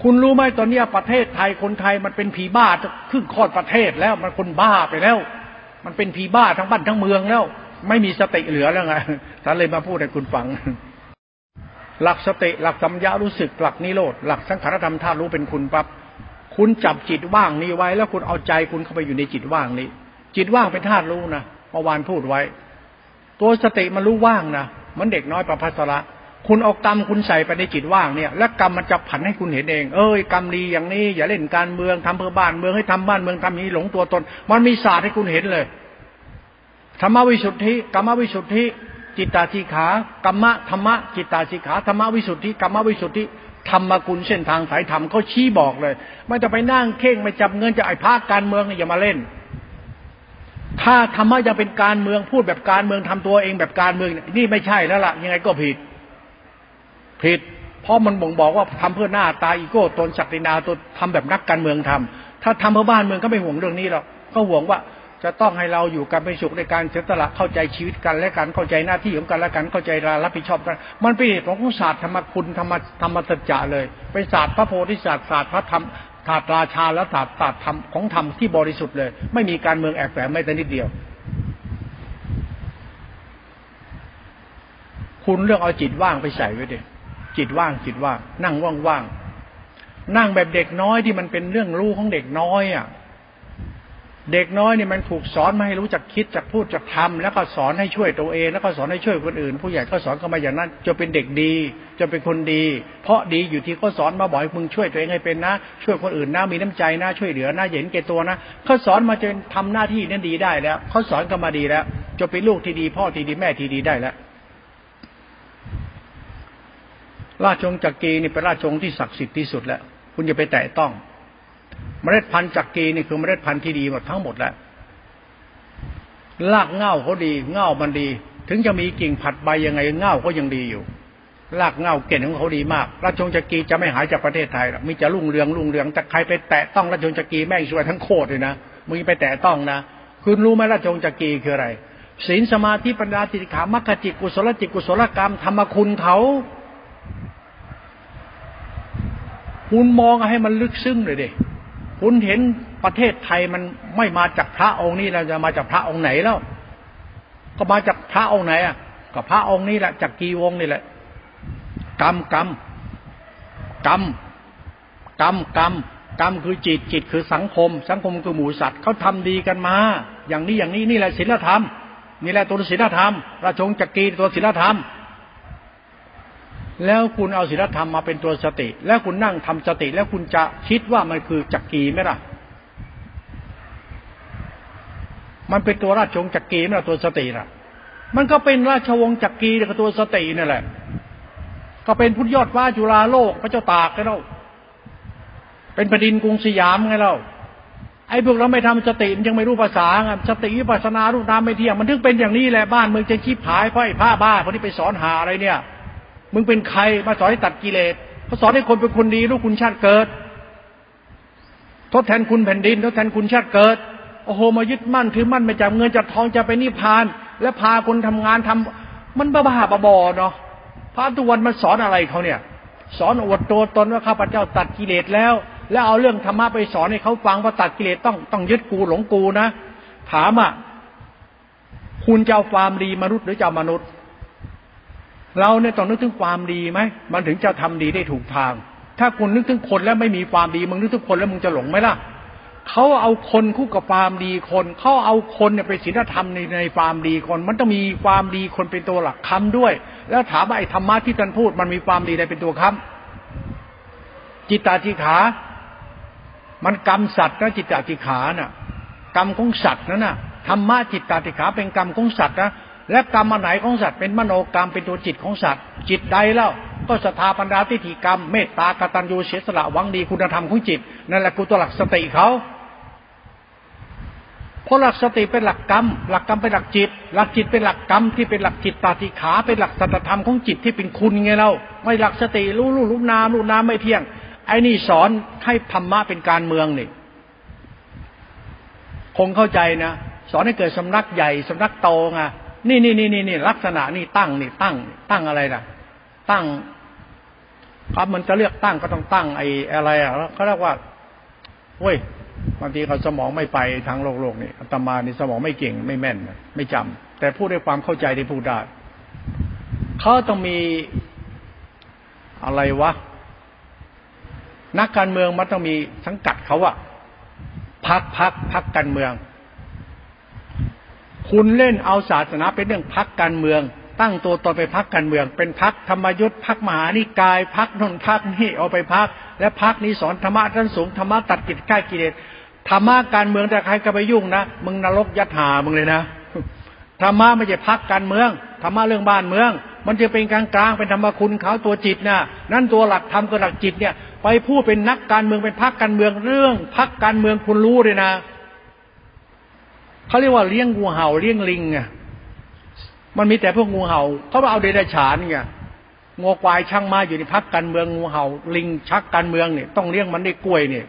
คุณรู้ไหมตอนนี้ประเทศไทยคนไทยมันเป็นผีบ้าจะขึ้นคลอดประเทศแล้วมันคนบ้าไปแล้ว มันเป็นผีบ้าทั้งบ้านทั้งเมืองแล้ว ไม่มีสติเหลือแล้วไงท่านเลยมาพูดให้คุณฟัง หลักสติหลักสัมยารู้สึกหลักนิโรธหลักสังขารธรรมธาตุรู้เป็นคุณปั๊บคุณจับจิตว่างนี้ไว้ แล้วคุณเอาใจคุณเข้าไปอยู่ในจิตว่างนี้ จิตว่างเป็นธาตุรู้นะเมื่อวานพูดไว้ ตัวสติมันรู้ว่างนะมันเด็กน้อยประภัสระ คุณเอากรรมคุณใส่ไปในจิตว่างเนี่ย แล้วกรรมมันจะผันให้คุณเห็นเอง เอ้ยกรรมดีอย่างนี้ อย่าเล่นการเมืองทำเพื่อบ้านเมืองให้ทำบ้านเมืองทำนี้หลงตัวตน มันมีศาสตร์ให้คุณเห็นเลยธรรมวิสุทธิกรรมวิสุทธิจิตตาสีขากรรมะธรรมะจิตตาสีขาธรรมวิสุทธิกรรมวิสุทธิธรรมกุลเส้นทางสายธรรมเขาชี้บอกเลย ไม่จะไปนั่งเข่งไม่จับเงินจะไอ้ภาคการเมืองอย่ามาเล่น ถ้าธรรมะจะเป็นการเมืองพูดแบบการเมืองทำตัวเองแบบการเมืองนี่ไม่ใช่แล้วล่ะยังไงก็ผิด ผิด เพราะมันบ่งบอกว่าทำเพื่อหน้าตาอีโก้ตนศักดินาตัวทำแบบนักการเมืองทำถ้าทำเพื่อบ้านเมืองก็ไม่ห่วงเรื่องนี้หรอกก็ห่วงว่าจะต้องให้เราอยู่กันเป็นสุขในการเสียสละเข้าใจชีวิตกันและกันเข้าใจหน้าที่ของกันและกันเข้าใจรับผิดชอบกัน มันเป็นเหตุของศาสตร์ธรรมคุณธรรมธรรมสัจจะเลยเป็นศาสตร์พระโพธิศาสตร์ศาสตร์พระธรรมศาสตร์ราชาและศาสตร์ศาสตร์ธรรมของธรรมที่บริสุทธิ์เลย ไม่มีการเมืองแอบแฝงไม่แต่นิดเดียว คุณเรื่องเอาจิตว่างไปใส่ไว้ดิ จิตว่างจิตว่างนั่งว่างๆนั่งแบบเด็กน้อยที่มันเป็นเรื่องรู้ของเด็กน้อยอะ เด็กน้อยนี่มันถูกสอนมาให้รู้จักคิดจักพูดจักทำแล้วก็สอนให้ช่วยตัวเอง แล้วก็สอนให้ช่วยคนอื่น ผู้ใหญ่ก็สอนก็มาอย่างนั้นจะเป็นเด็กดี จะเป็นคนดี เพราะดีอยู่ที่เขาสอนมาบ่อยมึงช่วยตัวเองให้เป็นนะ ช่วยคนอื่นนะมีน้ำใจนะช่วยเหลือนะเห็นแก่ตัวนะเขาสอนมาจนทำหน้าที่นั้นดีได้แล้วเขาสอนก็มาดีแล้วจะเป็นลูกที่ดี พ่อที่ดีแม่ที่ดีได้แล้ว ราชวงศ์จักรีนี่เป็นราชวงศ์ที่ศักดิ์สิทธิ์ที่สุดแล้ว คุณอย่าไปแตะต้อง เมล็ดพันธุ์จักกีนี่คือเมล็ดพันธุ์ที่ดีหมดทั้งหมดแล้วรากเง่าเขาดีเง่ามันดี ถึงจะมีกิ่งผัดใบยังไงเง่าก็ยังดีอยู่รากเง่าเก่งของเขาดีมาก ราชวงศ์จักรีจะไม่หายจากประเทศไทยหรอกมีจะรุ่งเรืองรุ่งเรืองแต่ใครไปแตะต้องราชวงศ์จักรีแม่งช่วยทั้งโคตรเลยนะมึงไปแตะต้องนะคุณรู้ไหมราชวงศ์จักรีคืออะไรศีลสมาธิปัญญาจิขามัคคจิตกุศลจิตกุศลกรรมธรรมคุณเขา คุณมองให้มันลึกซึ้งเลยเด็คุณเห็นประเทศไทยมันไม่มาจากพระองค์นี้เราจะมาจากพระองค์ไหนแล้ว ก็มาจากพระองค์ไหนอะก็พระองค์นี้แหละจากกีวงนี่แหละ กรรมกรรมกรรมกรรมกรรมกรรมคือจิตจิตคือสังคม สังคมคือหมู่สัตว์เขาทำดีกันมา อย่างนี้อย่างนี้นี่แหละศีลธรรมนี่แหละตัวศีลธรรมราชงจักรีตัวศีลธรรม แล้วคุณเอาศีลธรรมมาเป็นตัวสติ แล้วคุณนั่งทำสติ แล้วคุณจะคิดว่ามันคือจักรีไหมล่ะ มันเป็นตัวราชวงศ์จักรีไหมล่ะตัวสติล่ะ มันก็เป็นราชวงศ์จักรีกับตัวสตินี่แหละ ก็เป็นพุทธยอดฟ้าจุฬาโลกพระเจ้าตากไงเราเป็นประดินกรุงสยามไงเราไอ้พวกเราไม่ทำสติมันยังไม่รู้ภาษาไงสติวิปัสนารูปนามไม่เที่ยงมันถึงเป็นอย่างนี้แหละบ้านเมืองจะชีพหายเพราะไอ้ผ้าบ้าคนที่ไปสอนหาอะไรเนี่ย มึงเป็นใครมาสอนให้ตัดกิเลสเขาสอนให้คนเป็นคนดีรู้คุณชาติเกิด ทดแทนคุณแผ่นดิน ทดแทนคุณชาติเกิด โอ้โห มายึดมั่นถือมั่นไม่จับเงินจับทองจะไปนิพพาน และพาคนทำงานทำมันบ้าบ้าบอเนาะพระตุวันมาสอนอะไรเขาเนี่ย สอนอวดตัวตนว่าข้าพเจ้าตัดกิเลสแล้ว แล้วเอาเรื่องธรรมะไปสอนให้เขาฟังว่าตัดกิเลสต้องต้องยึดกูหลงกูนะ ถามอะคุณจะเอาความดีมนุษย์หรือจะมนุษย์ เราเนี่ยต้องนึกถึงความดีไหมมันถึงจะทำดีได้ถูกทาง ถ้าคุณนึกถึงคนแล้วไม่มีความดีมึงนึกถึงคนแล้วมึงจะหลงไหมล่ะเขาเอาคนคู่กับความดีคนเขาเอาคนเนี่ยไปศีลธรรมในในความดีคน มันต้องมีความดีคนเป็นตัวหลักคำด้วย แล้วถามว่าไอ้ธรรมะที่ท่านพูด มันมีความดีอะไรเป็นตัวคำจิตตาจิขา มันกรรมสัตว์นะจิตตาจิขาน่ะ กรรมของสัตว์นั่นน่ะธรรมะจิตตาจิขาเป็นกรรมของสัตว์นะ และกรรมอันไหนของสัตว์เป็นมโนกรรมเป็นตัวจิตของสัตว์ จิตใดแล้วก็สถาปัญญาทิฏฐิกรรมเมตตากตัญญูเสียสละหวังดีคุณธรรมของจิตนั่นแหละคือตัวหลักสติเขาเพราะหลักสติเป็นหลักกรรม หลักกรรมเป็นหลักจิต หลักจิตเป็นหลักกรรมที่เป็นหลักจิตตาติขา เป็นหลักสัจธรรมของจิตที่เป็นคุณไงเรา ไม่หลักสติรู้รู้รู้นามรู้นามไม่เที่ยง ไอ้นี่สอนให้ธรรมะเป็นการเมืองนี่คงเข้าใจนะ สอนให้เกิดสำนักใหญ่สำนักโตไง นี่นี่นี่นี่นี่ลักษณะนี่ตั้งนี่ตั้ง ตั้งอะไรล่ะ ตั้ง ครับมันจะเลือกตั้งก็ต้องตั้งไอ้อะไรอะเขาเรียกว่าเว้ยบางทีเขาสมองไม่ไปทางโลกโลกนี่อาตมานี่สมองไม่เก่งไม่แม่น ไม่จำแต่พูดด้วยความเข้าใจได้พูดได้เขาต้องมีอะไรวะนักการเมืองมันต้องมีสังกัดเขาอะพักพักพักการเมือง คุณเล่นเอาศาสนาเป็นเรื่องพักการเมือง ตั้งตัวตนไปพักการเมือง เป็นพักธรรมยุทธ์พักมหานิกายพักนนพักนี่เอาไปพัก และพักนี้สอนธรรมะท่านสูงธรรมะตัดกิจก้กิเลสธรรมะการเมืองแต่ใครก็ไปยุ่งนะมึงนรกยัดหามึงเลยนะธรรมะไม่ใช่พักการเมืองธรรมะเรื่องบ้านเมือง มันจะเป็นกลางกลางเป็นธรรมคุณเขาตัวจิตนะนั่นตัวหลักธรรมกับหลักจิตเนี่ย ไปพูดเป็นนักการเมืองเป็นพักการเมืองเรื่องพักการเมืองคุณรู้เลยนะ เขาเรียกว่าเลี้ยงงูเห่าเลี้ยงลิงไงมันมีแต่พวกงูเห่าเขาเอาเดรัจฉานไงงูควายช่างมาอยู่ในพักการเมืองงูเห่า ลิงชักการเมืองเนี่ยต้องเลี้ยงมันได้กล้วยเนี่ย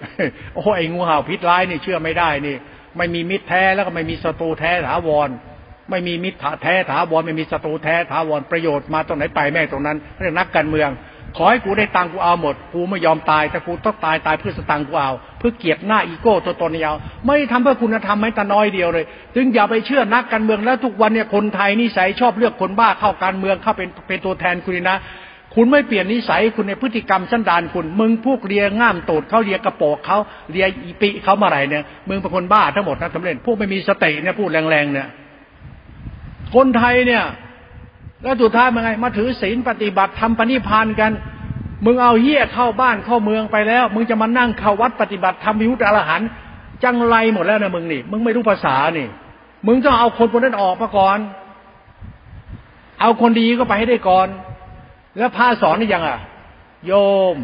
โอ้ไอ้งูเห่าพิษร้ายเนี่ยเชื่อไม่ได้นี่ไม่มีมิตรแท้แล้วก็ไม่มีศัตรูแท้ถาวร ไม่มีมิตรแท้ถาวรไม่มีศัตรูแท้ถาวรประโยชน์มาตรงไหนไปแม่ตรงนั้น เรื่องนักการเมือง ขอให้กูได้ตังกูเอาหมด กูไม่ยอมตายแต่กูต้องตายตายเพื่อสตังกูเอา เพื่อเกียรติหน้าอีโก้ตัวตนยาว ไม่ทำเพื่อคุณธรรมไม่แต่น้อยเดียวเลยจึงอย่าไปเชื่อนักการเมืองแล้วทุกวันเนี่ยคนไทยนิสัยชอบเลือกคนบ้าเข้าการเมืองเข้าเป็นเป็นตัวแทนคุณนะคุณไม่เปลี่ยนนิสัยคุณในพฤติกรรมสันดานคุณ มึงพวกเลียง่ามตูดเขาเลียกระโปกเขาเลียอีปิเขามาไรเนี่ยมึงเป็นคนบ้าทั้งหมดนะสำเร็จพวกไม่มีสติเนี่ยพูดแรงๆเนี่ยคนไทยเนี่ย แล้วสุดท้ายมันไง มาถือศีลปฏิบัติทำปณิพานกัน มึงเอาเหี้ยเข้าบ้านเข้าเมืองไปแล้ว มึงจะมานั่งเข้าวัดปฏิบัติทำวิวตอรหันจังไรหมดแล้วนะมึงนี่ มึงไม่รู้ภาษานี่ มึงต้องเอาคนคนนั้นออกมาก่อน เอาคนดีก็ไปให้ได้ก่อน แล้วพาสอนนี่ยังอะ โยม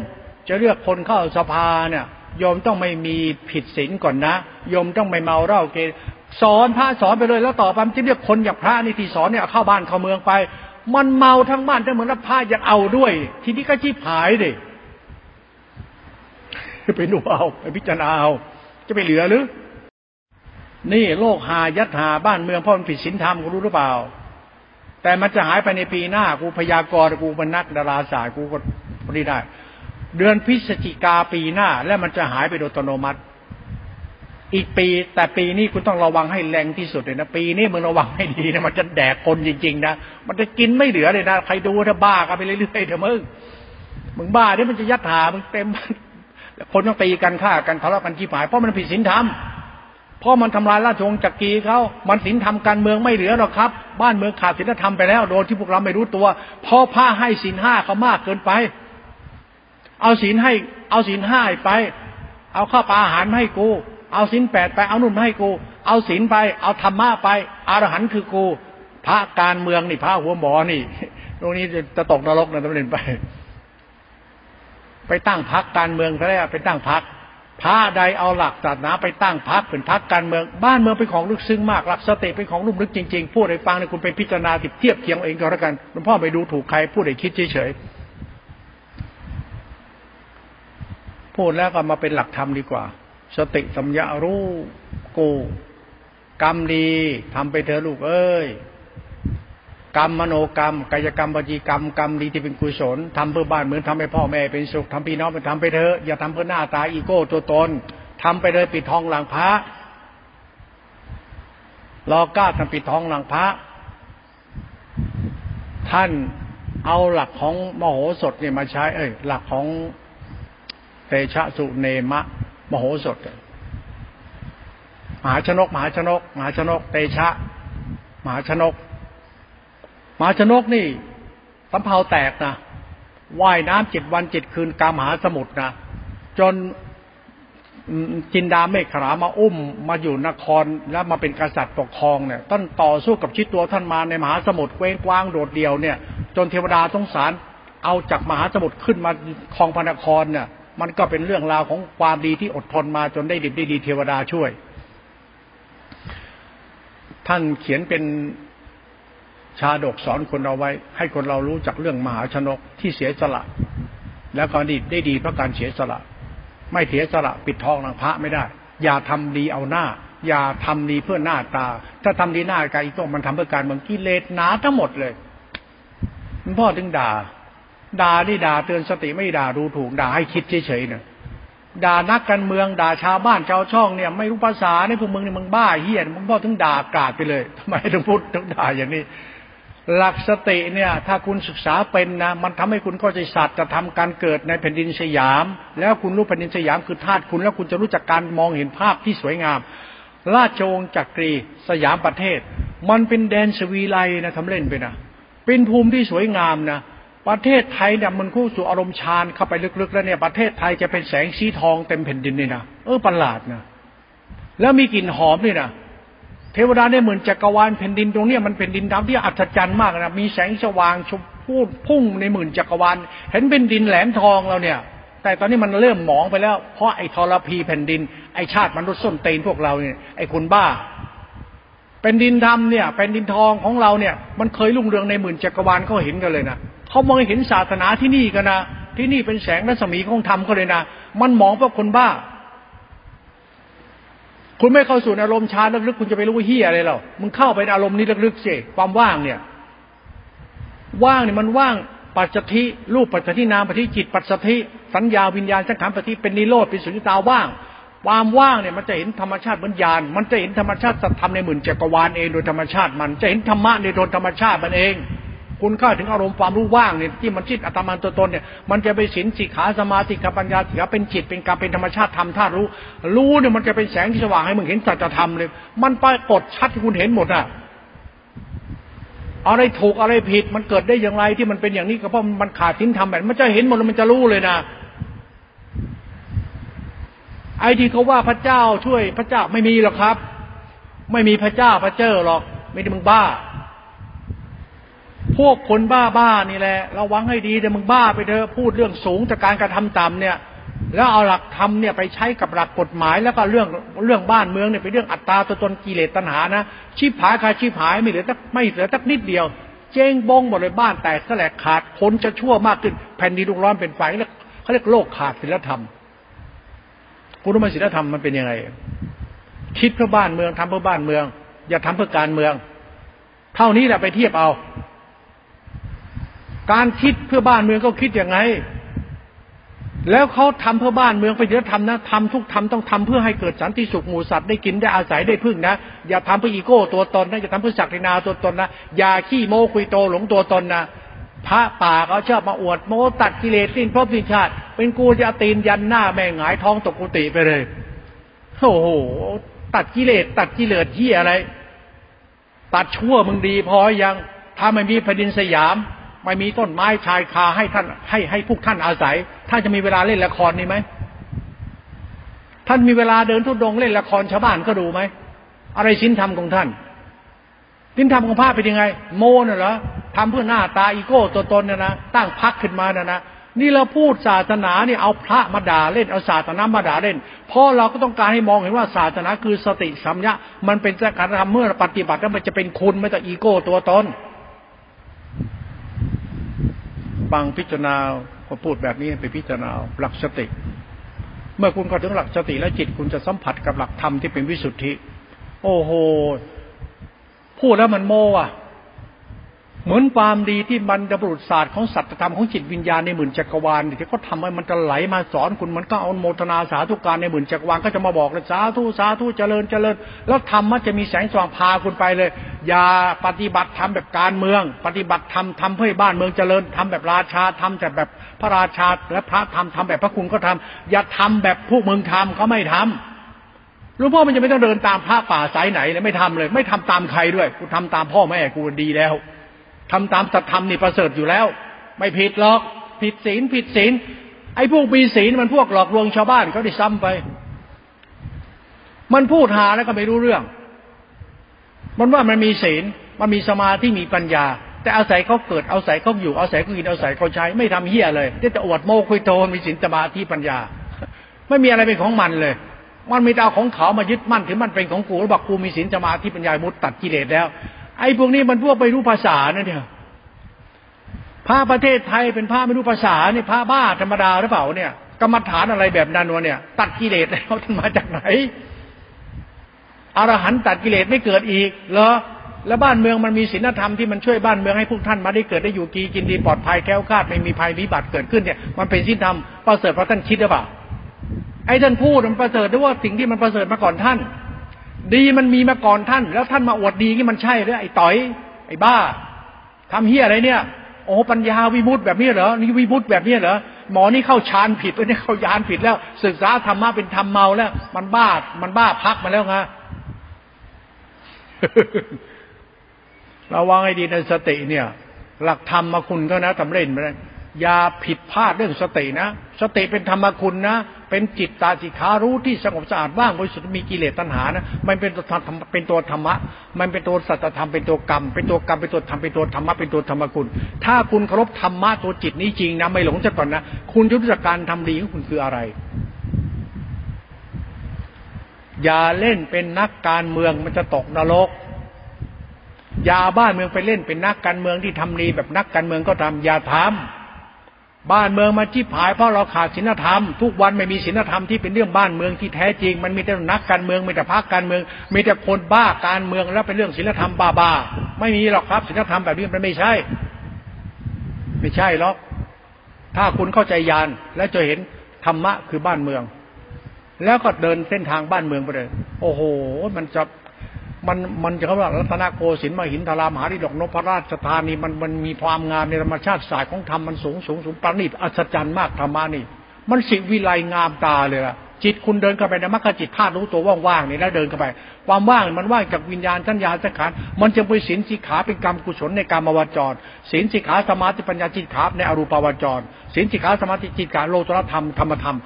จะเลือกคนเข้าสภาเนี่ยโยมต้องไม่มีผิดศีลก่อนนะโยมต้องไม่เมาเหล้าเก สอนพระสอนไปเลยแล้วต่อไปจะเรียกคนอย่างพระนี่ที่สอนเนี่ยเข้าบ้านเข้าเมืองไป มันเมาทั้งบ้านทั้งเมืองแล้วพายังเอาด้วย ทีนี้ก็ชีพหายดิไปดูเอาไปพิจารณาเอาจะไปเหลือหรือ นี่โลกหายัดหาบ้านเมืองเพราะมันผิดศีลธรรมกูรู้หรือเปล่า แต่มันจะหายไปในปีหน้ากูพยากรณ์กูเป็นนักดาราศาสตร์กูก็พอดีได้ เดือนพฤศจิกาปีหน้า แล้วมันจะหายไปโดยอัตโนมัติ อีกปี แต่ปีนี้คุณต้องระวังให้แรงที่สุดเลยนะปีนี้มึงระวังให้ดีนะมันจะแดกคนจริงๆนะมันจะกินไม่เหลือเลยนะใครดูถ้าบ้ากันไปเรื่อยๆเถอะมึงมึงบ้าเนี่ยมันจะยัดหามึงเต็มคนต้องตีกันฆ่ากันทะเลาะกันที่ผายเพราะมันผิดศีลธรรมเพราะมันทำลายราชวงศ์จักรีเขามันศีลธรรมการเมืองไม่เหลือหรอกครับ บ้านเมืองขาดศีลธรรมไปแล้วโดยที่พวกเราไม่รู้ตัวเพราะผ้าให้ศีลห้าเขามากเกินไป เอาศีลให้ เอาศีลห้าไป เอาข้าวปลาอาหารมาให้กู เอาสินแปดไปเอานุ่นมาให้กู เอาศีลไป เอาธรรมะไปอรหันต์คือกูพระการเมืองนี่พระหัวหมอนี่ตรงนี้จะตกนรกนะต้องเรียนไป ไปตั้งพักการเมืองซะแล้วไปตั้งพักพระใดเอาหลักศาสนาไปตั้งพักเป็นพักการเมืองบ้านเมืองเป็นของลึกซึ้งมากหลักสติเป็นของลุ่มลึกจริงๆพูดให้ฟังเนี่ยคุณไปพิจารณาติดเทียบเคียงเองก็แล้วกันหลวงพ่อไปดูถูกใครพูดให้คิดเฉยๆพูดแล้วก็มาเป็นหลักธรรมดีกว่า สติสัมยารู้กู กรรมดีทำไปเถอะลูกเอ้ยกรรมมโนกรรม กายกรรมปจีกรรมกรรมดีที่เป็นกุศลทำเพื่อบ้านเหมือนทำให้พ่อแม่เป็นสุขทำพี่น้องเป็นทำไปเถอะอย่าทำเพื่อหน้าตาอีโก้ตัวตนทำไปเลยปิดทองหลังพระรอกล้าทำปิดทองหลังพระ ท่านเอาหลักของมโหสถเนี่ยมาใช้ เอ้ยหลักของเตชะสุเนมะ มโหสถมหาชนกมหาชนกมหาชนก เตชะมหาชนกมหาชนกนี่สำเภาแตกนะว่ายน้ำเจ็ดวันเจ็ดคืนกามหาสมุทรนะจนจินดาเมฆขรามาอุ้มมาอยู่นครแล้วมาเป็นกษัตริย์ปกครองเนี่ยต้นต่อสู้กับชิดตัวท่านมาในมหาสมุทรเว้งกว้างโดดเดี่ยวเนี่ย จนเทวดาสงสารเอาจากมหาสมุทรขึ้นมาคลองพระนครเนี่ย มันก็เป็นเรื่องราวของความดีที่อดทนมาจนได้ดิบได้ดีเทวดาช่วย ท่านเขียนเป็นชาดกสอนคนเอาไว้ ให้คนเรารู้จักเรื่องมหาชนกที่เสียสละ แล้วก็ดีได้ดีเพราะการเสียสละ ไม่เสียสละปิดทองหลังพระไม่ได้ อย่าทำดีเอาหน้า อย่าทำดีเพื่อหน้าตา ถ้าทำดีหน้ากายกต้องมันทำเพื่อการเมืองกิเลสหนาทั้งหมดเลยพ่อถึงด่า ด่านี่ด่าเตือนสติไม่ด่าดูถูกด่าให้คิดเฉยๆเนี่ยด่านักการเมืองด่าชาวบ้านชาวช่องเนี่ย ไม่รู้ภาษาเนี่ยพวกมึงเนี่ยมึงบ้าเฮี้ยนมึงพ่อถึงด่ากาดไปเลยทำไมถึงพูดถึงด่าอย่างนี้ หลักสติเนี่ย ถ้าคุณศึกษาเป็นนะ มันทำให้คุณเข้าใจศาสตร์จะทำการเกิดในแผ่นดินสยาม แล้วคุณรู้แผ่นดินสยามคือธาตุคุณ แล้วคุณจะรู้จักการมองเห็นภาพที่สวยงาม ราชวงศ์จักรีสยามประเทศ มันเป็นแดนสวีไลนะทำเล่นไปนะเป็นภูมิที่สวยงามนะ ประเทศไทยเนี่ยมันคู่สู่อารมณ์ฌานเข้าไปลึกๆ แล้วเนี่ยประเทศไทยจะเป็นแสงสีทองเต็มแผ่นดินเลยนะเออประหลาดนะแล้วมีกลิ่นหอมด้วยนะเทวดาเนี่ยเหมือนจักรวาลแผ่นดินตรงเนี้ยมันเป็นดินดำที่อัศจรรย์มากนะมีแสงสว่างชมพูพุ่งในหมื่นจักรวาลเห็นเป็นดินแหลมทองเราเนี่ย แต่ตอนนี้มันเริ่มหมองไปแล้ว เพราะไอ้ทรพีแผ่นดินไอ้ชาติมนุษย์ส้นเตนพวกเราเนี่ยไอ้คุณบ้าเป็นดินดำเนี่ยเป็นดินทองของเราเนี่ย มันเคยรุ่งเรืองในหมื่นจักรวาลเขาเห็นกันเลยนะ เขามองเห็นศาสนาที่นี่กันนะที่นี่เป็นแสงรัศมีของธรรมเขาเลยนะมันมองพราคนบ้า คุณไม่เข้าสู่อารมณ์ชาลึกๆคุณจะไปรู้ว่าเฮียอะไรหรอมึงเข้าไปอารมณ์นี้ลึกๆสิความว่างเนี่ย ว่างเนี่ยมันว่างปัจจทิรูปปัจจทินามปัจจทิจิตปัจจทิสัญญาวิญญาณสังขารปัจจทิเป็นนิโรธเป็นสุญญตาว่างความว่างเนี่ยมันจะเห็นธรรมชาติเหมือนญาณมันจะเห็นธรรมชาติสัตธรรมในหมื่นจักรวาลเองโดยธรรมชาติมันจะเห็นธรรมะในโดยธรรมชาติมันเอง คุณเข้าถึงอารมณ์ความรู้ว่างเนี่ยที่มันจิตอัตมันตัวตนเนี่ยมันจะไปสินสิขาสมาธิกับปัญญาสิขาเป็นจิตเป็นกรรมเป็นธรรมชาติธรรมธาตุรู้ รู้เนี่ยมันจะเป็นแสงที่สว่างให้มึงเห็นสัจธรรมเลย มันปรากฏชัดที่คุณเห็นหมดอะอะไรถูกอะไรผิดมันเกิดได้อย่างไรที่มันเป็นอย่างนี้ก็เพราะมันขาดทิ้นทำแบบมันจะเห็นหมดมันจะรู้เลยนะไอ้ที่เขาว่าพระเจ้าช่วยพระเจ้าไม่มีหรอกครับ ไม่มีพระเจ้าพระเจ้าหรอกไม่ได้มึงบ้า พวกคนบ้าบ้านี่แหละระวังให้ดีแต่มึงบ้าไปเถอะพูดเรื่องสูงจากการกระทำต่ำเนี่ย แล้วเอาหลักธรรมเนี่ยไปใช้กับหลักกฎหมาย แล้วก็เรื่องเรื่องบ้านเมืองเนี่ยเป็นเรื่องอัตตาตัวตนกิเลสตัณหานะชีพหายคาชีพหายไม่เหลือตักไม่เหลือตักนิดเดียว เจ๊งบงหมดเลยบ้านแตกแสลกขาดคนจะชั่วมากขึ้นแผ่นดินลุกร้อนเป็นไฟแล้วเขาเรียกโลกขาดศีลธรรมคุณรู้ไหมศีลธรรมมันเป็นยังไงคิดเพื่อบ้านเมืองทำเพื่อบ้านเมือง อย่าทำเพื่อการเมือง เท่านี้แหละไปเทียบเอา การคิดเพื่อบ้านเมืองก็คิดยังไง แล้วเขาทำเพื่อบ้านเมืองไปเยอะทำนะทำทุกทำต้องทำเพื่อให้เกิดสันติสุขหมู่สัตว์ได้กินได้อาศัยได้พึ่งนะ อย่าทำเพื่ออีโก้ตัวตนนะอย่าทำเพื่อศักดินาตัวตนนะอย่าขี้โม้คุยโตหลงตัวตนนะพระป่าเขาชอบมาอวดโม้ตัดกิเลสสิ้นพบสิ้นชาติเป็นกูจะตีนยันหน้าแม่งหงายท้องตกกุฏิไปเลยโอ้โหตัดกิเลสตัดกิเลสที่อะไร ตัดชั่วมึงดีพอยังถ้าไม่มีแผ่นดินสยาม ไม่มีต้นไม้ชายคาให้ท่านให้ให้พวกท่านอาศัย ท่านจะมีเวลาเล่นละครนี่ไหมท่านมีเวลาเดินทุดงเล่นละครชาวบ้านก็ดูไหมอะไรชิ้นทำของท่านชิ้นทำของพระเป็นยังไง โมน่ะเหรอทำเพื่อหน้าตาอีโก้ตัวตนเนี่ยนะตั้งพักขึ้นมาน่ะนะนี่เราพูดศาสนาเนี่ยเอาพระมาด่าเล่นเอาศาสนามาด่าเล่น เพราะเราก็ต้องการให้มองเห็นว่าศาสนาคือสติสัมยะ มันเป็นการทำเมื่อปฏิบัติแล้วมันจะเป็นคุณไม่แต่อีโก้ตัวตน ฟังพิจารณาพอพูดแบบนี้ไปพิจารณาหลักสติ เมื่อคุณเข้าถึงหลักสติและจิตคุณจะสัมผัสกับหลักธรรมที่เป็นวิสุทธิ โอ้โหพูดแล้วมันโมอะ เหมือนความดีที่บรรดบุรุษศาสตร์ของสัตธรรมของจิตวิญญาณในหมื่นจักรวาลที่เขาทำให้มันจะไหลมาสอนคุณมันก็เอาโมทนาสาธุการในหมื่นจักรวาลก็จะมาบอกเลยสาธุสาธุเจริญเจริญ แล้วธรรมมันจะมีแสงสว่างพาคุณไปเลย อย่าปฏิบัติทำแบบการเมือง ปฏิบัติทำทำเพื่อบ้านเมืองเจริญทำแบบราชาทำแต่แบบพระราชาและพระทำทำแบบพระคุณก็ทำอย่าทำแบบพวกเมืองทำเขาไม่ทำรู้พ่อมันจะไม่ต้องเดินตามพระป่าสายไหนเลยไม่ทำเลย ไม่ทำตามใครด้วยกูทำตามพ่อแม่กูดีแล้ว ทำตามสัตธรรมนี่ประเสริฐอยู่แล้ว ไม่ผิดหรอก ผิดศีลผิดศีลไอ้พวกมีศีลมันพวกหลอกลวงชาวบ้านเขาได้ซ้ำไป มันพูดหาแล้วก็ไม่รู้เรื่อง มันว่ามันมีศีลมันมีสมาธิมีปัญญา แต่อาศัยเขาเกิดเอาศัยเขาอยู่เอาศัยเขากินเอาศัยเขาใช้ ไม่ทำเฮี้ยเลยที่จะอวดโมคุยโตมีศีลสมาธิปัญญา ไม่มีอะไรเป็นของมันเลย มันมีเอาของเขามายึดมั่นถือมันเป็นของกูแล้วบอกกูมีศีลสมาธิปัญญามุดตัดกิเลสแล้ว ไอ้พวกนี้มันพวกไปรู้ภาษานะเนี่ยพระประเทศไทยเป็นพระไม่รู้ภาษาเนี่ยพระบ้าธรรมดาหรือเปล่าเนี่ยกรรมฐานอะไรแบบนั้นวะเนี่ย ตัดกิเลสแล้วท่านมาจากไหนอรหันตัดกิเลสไม่เกิดอีกเหรอแล้วบ้านเมืองมันมีศีลธรรมที่มันช่วยบ้านเมืองให้พวกท่านมาได้เกิดได้อยู่กีกินดีปลอดภัยแก้วคาดไม่มีภัยวิบัติเกิดขึ้นเนี่ยมันเป็นศีลธรรมประเสริฐเพราะท่านคิดหรือเปล่าไอ้ท่านพูดมันประเสริฐด้วยว่าสิ่งที่มันประเสริฐมาก่อนท่าน ดีมันมีมาก่อนท่าน แล้วท่านมาอวดดีนี่มันใช่หรือไอ้ต่อย ไอ้บ้าทำเฮียอะไรเนี่ยโอ้ปัญญาวิมุตต์แบบนี้เหรอนี่วิมุตต์แบบนี้เหรอหมอนี่เข้าฌานผิดแล้วนี่เข้ายานผิดแล้ว ศึกษาธรรมะเป็นธรรมเมาแล้ว มันบ้ามันบ้าพักมาแล้วไงระวังให้ดีในสติเนี่ย หลักธรรมคุณก็นะทำเล่นไปอย่าผิดพลาดเรื่องสตินะ สติเป็นธรรมคุณนะ เป็นจิตตาจิขารู้ที่สงบสะอาดว่างบริสุทธิ์มีกิเลสตัณหานะมันเป็นตัวธรรมเป็นตัวธรรมะ มันเป็นตัวสัจธรรมเป็นตัวกรรม เป็นตัวกรรมเป็นตัวธรรมเป็นตัวธรรมะเป็นตัวธรรมคุณ ถ้าคุณเคารพธรรมะตัวจิตนี้จริงนะไม่หลงจะก่อนนะคุณจะรู้จักการทำดีของคุณคืออะไร อย่าเล่นเป็นนักการเมืองมันจะตกนรกอย่าบ้านเมืองไปเล่นเป็นนักการเมืองที่ทำดีแบบนักการเมืองก็ทำอย่าทำ บ้านเมืองมาที่ผายเพราะเราขาดศีลธรรม ทุกวันไม่มีศีลธรรมที่เป็นเรื่องบ้านเมืองที่แท้จริง มันมีแต่นักการเมืองมีแต่พรรคการเมือง มีแต่คนบ้าการเมืองแล้วเป็นเรื่องศีลธรรมบ้าๆไม่มีหรอกครับศีลธรรมแบบนี้มันไม่ใช่ ไม่ใช่หรอกถ้าคุณเข้าใจยานแล้วจะเห็นธรรมะคือบ้านเมือง แล้วก็เดินเส้นทางบ้านเมืองไปเลย โอ้โห มันจะ มันมันจะเขาว่ารัตนโกสินทร์มหินทรามหาดิดกนพราชธานีมันมันมีความงามในธรรมชาติศาสตร์ของธรรมมันสูงสูงสูงประณีตอัศจรรย์มากธรรมานี่ มันสิวิไลงามตาเลยล่ะจิตคุณเดินเข้าไปในมรรคจิตธาตุรู้ตัวว่างๆนี่แล้วเดินเข้าไป ความว่างมันว่างจากวิญญาณทัญญาสังขารมันจะไปสินสิขาเป็นกรรมกุศลในกรรมวจรสินสิขาสมาธิปัญญาจิตขาในอรูปวจรสินสิขาสมาธิจิตขาโลตรธรรมธรรมธรรม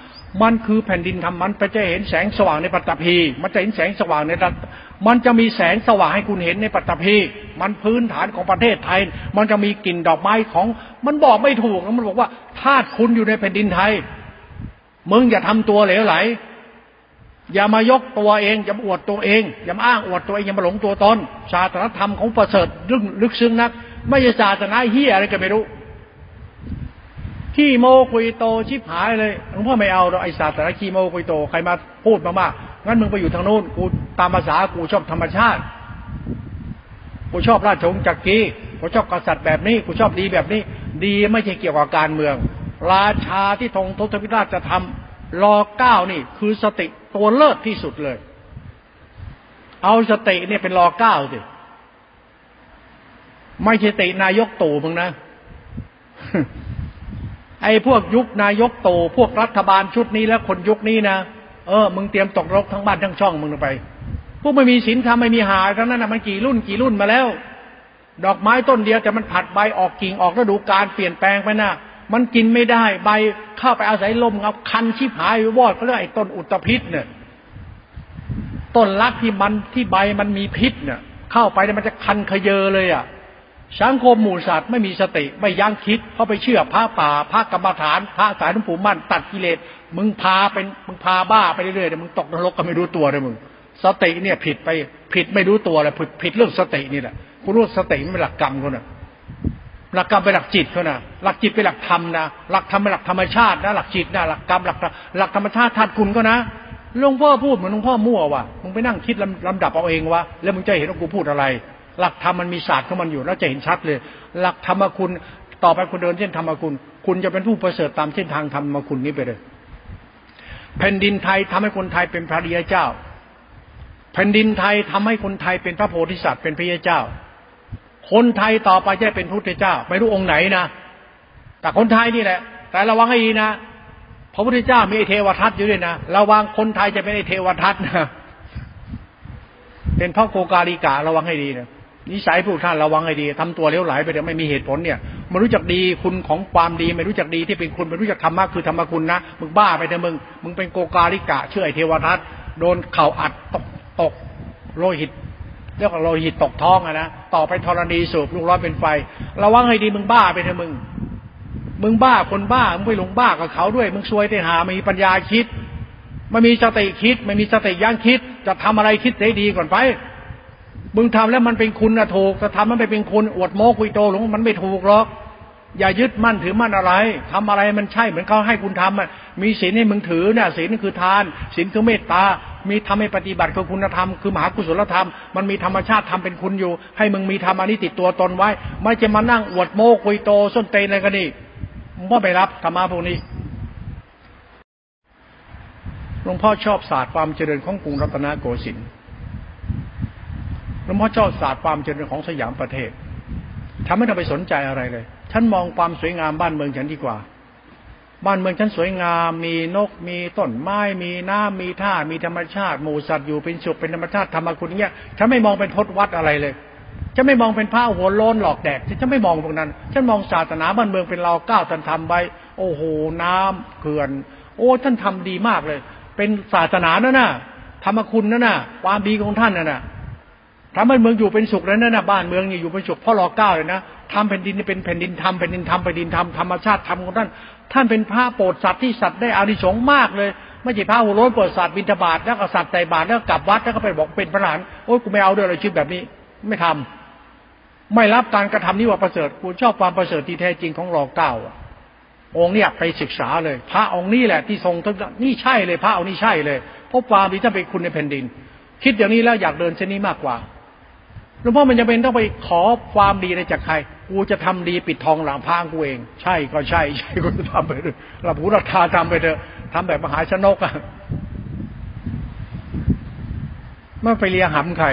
มันคือแผ่นดินธรรมมันไปจะเห็นแสงสว่างในปัตตภีมันจะเห็นแสงสว่างใน มันจะมีแสงสว่างให้คุณเห็นในปัตตภีมันพื้นฐานของประเทศไทย มันจะมีกลิ่นดอกไม้ของ มันบอกไม่ถูกแล้วมันบอกว่าธาตุคุณอยู่ในแผ่นดินไทย มึงอย่าทำตัวเหลวไหล อย่ามายกตัวเอง อย่าอวดตัวเอง อย่าอ้างอวดตัวเอง อย่ามาหลงตัวตน ศาสนธรรมของประเสริฐลึกลึกซึ้งนัก ไม่ใช่ศาสนาเฮียอะไรก็ไม่รู้ขี้โมคุยโตชิบหายเลยหลวงพ่อไม่เอาเราไอศาสนาขี้โมคุยโตใครมาพูดมากๆ งั้นมึงไปอยู่ทางโน้นกูตามภาษากูชอบธรรมชาติกูชอบราชวงศ์จักรีกูชอบกษัตริย์แบบนี้กูชอบดีแบบนี้ ดีไม่ใช่เกี่ยวกับการเมือง ราชาที่ทงทศพิราชจะทำรอเก้านี่ คือสติตัวเลิศที่สุดเลย เอาสติเนี่ยเป็นรอเก้าสิไม่ใช่ตินายกตู่มึงนะไอ้พวกยุคนายกโตพวกรัฐบาลชุดนี้แล้วคนยุคนี้นะ เออมึงเตรียมตกรกทั้งบ้านทั้งช่องมึงไป พวกไม่มีศีลธรรมไม่มีหาทั้งนั้นนะมันกี่รุ่นกี่รุ่นมาแล้ว ดอกไม้ต้นเดียวแต่มันผัดใบออกกิ่งออกฤดูกาลเปลี่ยนแปลงไปนะมันกินไม่ได้ใบเข้าไปอาศัยลมเอาคันชิบหายวอดก็เรียกไอ้ต้นอุตภิษเนี่ยต้นรักที่มันที่ใบมันมีพิษเนี่ย เข้าไปเนี่ยมันจะคันขยเยอเลยอะสังคมหมู่สัตว์ไม่มีสติไม่ยั้งคิด เขาไปเชื่อพระป่าพระกรรมฐาน พระสายหลวงปู่มั่นตัดกิเลส มึงพาเป็นมึงพาบ้าไปเรื่อยๆมึงตกนรกก็ไม่รู้ตัวเลยมึง สติเนี่ยผิดไปผิดไม่รู้ตัวเลยผิดผิดเรื่องสตินี่แหละคุณรู้สติไม่เป็นหลักกรรมเขานะหลักกรรมเป็นหลักจิตเขานะหลักจิตเป็นหลักธรรมนะหลักธรรมเป็นหลักธรรมชาตินะหลักจิตนะหลักกรรมหลักหลักธรรมชาติธาตุคุณก็นะหลวงพ่อพูดเหมือนหลวงพ่อมั่วว่ะมึงไปนั่งคิดลำดับเอาเองวะแล้วมึงจะเห็นว่ากูพูดอะไร หลักธรรมมันมีศาสตร์ของมันอยู่แล้วจะเห็นชัดเลย หลักธรรมคุณต่อไปคุณเดินเส้นธรรมคุณ คุณจะเป็นผู้ประเสริฐตามเส้นทางธรรมคุณนี้ไปเลย แผ่นดินไทยทำให้คนไทยเป็นพระริยเจ้า แผ่นดินไทยทำให้คนไทยเป็นพระโพธิสัตว์เป็นพระยเจ้า คนไทยต่อไปจะเป็นพุทธเจ้า ไม่รู้องค์ไหนนะแต่คนไทยนี่แหละ แต่ระวังให้ดีนะพระพุทธเจ้ามีเทวทัตอยู่ด้วยนะระวังคนไทยจะเป็นเทวทัตนะเป็นพระโกกาลิการะวังให้ดีนะนิสัยพวกท่านระวังให้ดีทำตัวเลี้ยวไหลไปเดี๋ยวไม่มีเหตุผลเนี่ย ไม่รู้จักดีคุณของความดีไม่รู้จักดีที่เป็นคุณไม่รู้จักธรรมะคือธรรมคุณนะมึงบ้าไปเถอะมึง มึงเป็นโกกาลิกะเชื่อไอเทวทัตโดนเข่าอัดตกตกโลหิตเรียกว่าโลหิตตกท้องอะนะต่อไปธรณีสูบลูกร้อนเป็นไฟระวังให้ดีมึงบ้าไปเถอะมึง มึงบ้าคนบ้ามึงไปหลงบ้ากับเขาด้วย มึงซวยแต่หาไม่มีปัญญาคิดไม่มีสติคิด ไม่มีสติยั้งคิด จะทำอะไรคิดได้ดีก่อนไป มึงทำแล้วมันเป็นคุณนะถูกจะทำมันไปเป็นคุณอวดโม้คุยโตหลงมันไม่ถูกหรอก อย่ายึดมั่นถือมั่นอะไรทำอะไรมันใช่เหมือนเขาให้คุณทำอะมีศีลให้มึงถือเนี่ยศีลคือทานศีลคือเมตตา มีทำให้ปฏิบัติคือคุณธรรมคือมหากุศลธรรม มันมีธรรมชาติทำเป็นคุณอยู่ ให้มึงมีธรรมอันนี้ติดตัวตนไว้ ไม่จะมานั่งอวดโม้คุยโตส้นเตนอะไรกันนี่มึงก็ไปรับธรรมะพวกนี้หลวงพ่อชอบศาสตร์ความเจริญของกรุงรัตนโกสินทร์ หลวงพ่อชอบศาสตร์ความเจริญของสยามประเทศทำให้เราไปสนใจอะไรเลย ฉันมองความสวยงามบ้านเมืองฉันดีกว่า บ้านเมืองฉันสวยงาม มีนก มีต้นไม้ มีน้ำมีท่า มีธรรมชาติ หมู่สัตว์อยู่เป็นสุขเป็นธรรมชาติธรรมคุณเงี้ย ฉันไม่มองเป็นทศวัดอะไรเลยฉันไม่มองเป็นผ้าหัวโลนหลอกแดดฉันไม่มองตรงนั้น ฉันมองศาสนาบ้านเมืองเป็นเราก้าวท่านทำไว้โอ้โหน้ำเขื่อน โอ้ท่านทำดีมากเลย เป็นศาสนานั่นน่ะธรรมคุณนั่นน่ะ ความดีของท่านนั่นน่ะ ทำให้เมืองอยู่เป็นสุขแล้วนั่นนะบ้านเมืองนี่อยู่เป็นสุขพ่อรอเก้าเลยนะทำแผ่นดินนี่เป็นแผ่นดินทำแผ่นดินทำแผ่นดินทำธรรมชาติทำของท่านท่านเป็นพระโปรดสัตว์ที่สัตว์ได้อานิสงส์มากเลยไม่ใช่พระหัวโล้นโปรดสัตว์บิณฑบาตแล้วก็สัตว์ใจบาตแล้วกลับวัดแล้วก็ไปบอกเป็นพระหลานโอ้ยกูไม่เอาด้วยเลยชีวิตแบบนี้ ไม่ทำไม่รับการกระทำนี้ว่าประเสริฐกูชอบความประเสริฐที่แท้จริงของรอเก้าองค์เนี่ยไปศึกษาเลย พระองค์นี้แหละที่ทรงนี่ใช่เลย พระองค์นี้ใช่เลยเพราะความดีท่านเป็นคุณในแผ่นดิน คิดอย่างนี้แล้วอยากเดินเส้นนี้มากกว่า ลวงพ่อมันจะเป็นต้องไปขอความดีในจากใคร กูจะทำดีปิดทองหลังพางกูเอง ใช่ก็ใช่ ใช่ก็ทำไปเลยหลับหูหลับตาทำไปเถอะทำแบบมหาชนกอะไม่ไปเลียหำใคร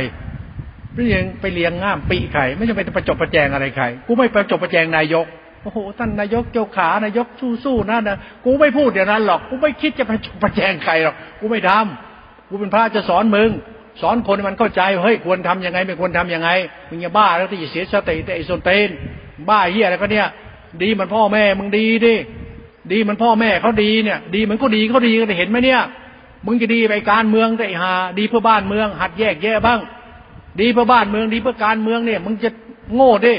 ไม่ยังไปเลียงง่ามปีใครไม่จำเป็นจะประจบประแจงอะไรใคร กูไม่ประจบประแจงนายกโอ้โหท่านนายกเจ้าขานายกสู้ๆนั่นนะกูไม่พูดอย่างนั้นหรอก กูไม่คิดจะประจบประแจงใครหรอก กูไม่ทำกูเป็นพระจะสอนมึง สอนคนมันเข้าใจเฮ้ยควรทํำยังไงไม่ควรทํำยังไงมึงอย่าบ้าแล้วที่จะเสียสติแต่ไอ้สนเตนบ้าเฮียอะไรก็เนี่ยดีมันพ่อแม่มึงดีดิดีมันพ่อแม่เขาดีเนี่ย ดีมันก็ดีเขาดีก็เห็นไหมเนี่ย มึงจะดีไปการเมืองแต่หา ดีเพื่อบ้านเมือง หัดแยกแยะบ้าง ดีเพื่อบ้านเมืองดีเพื่อการเมืองเนี่ย มึงจะโง่ดิ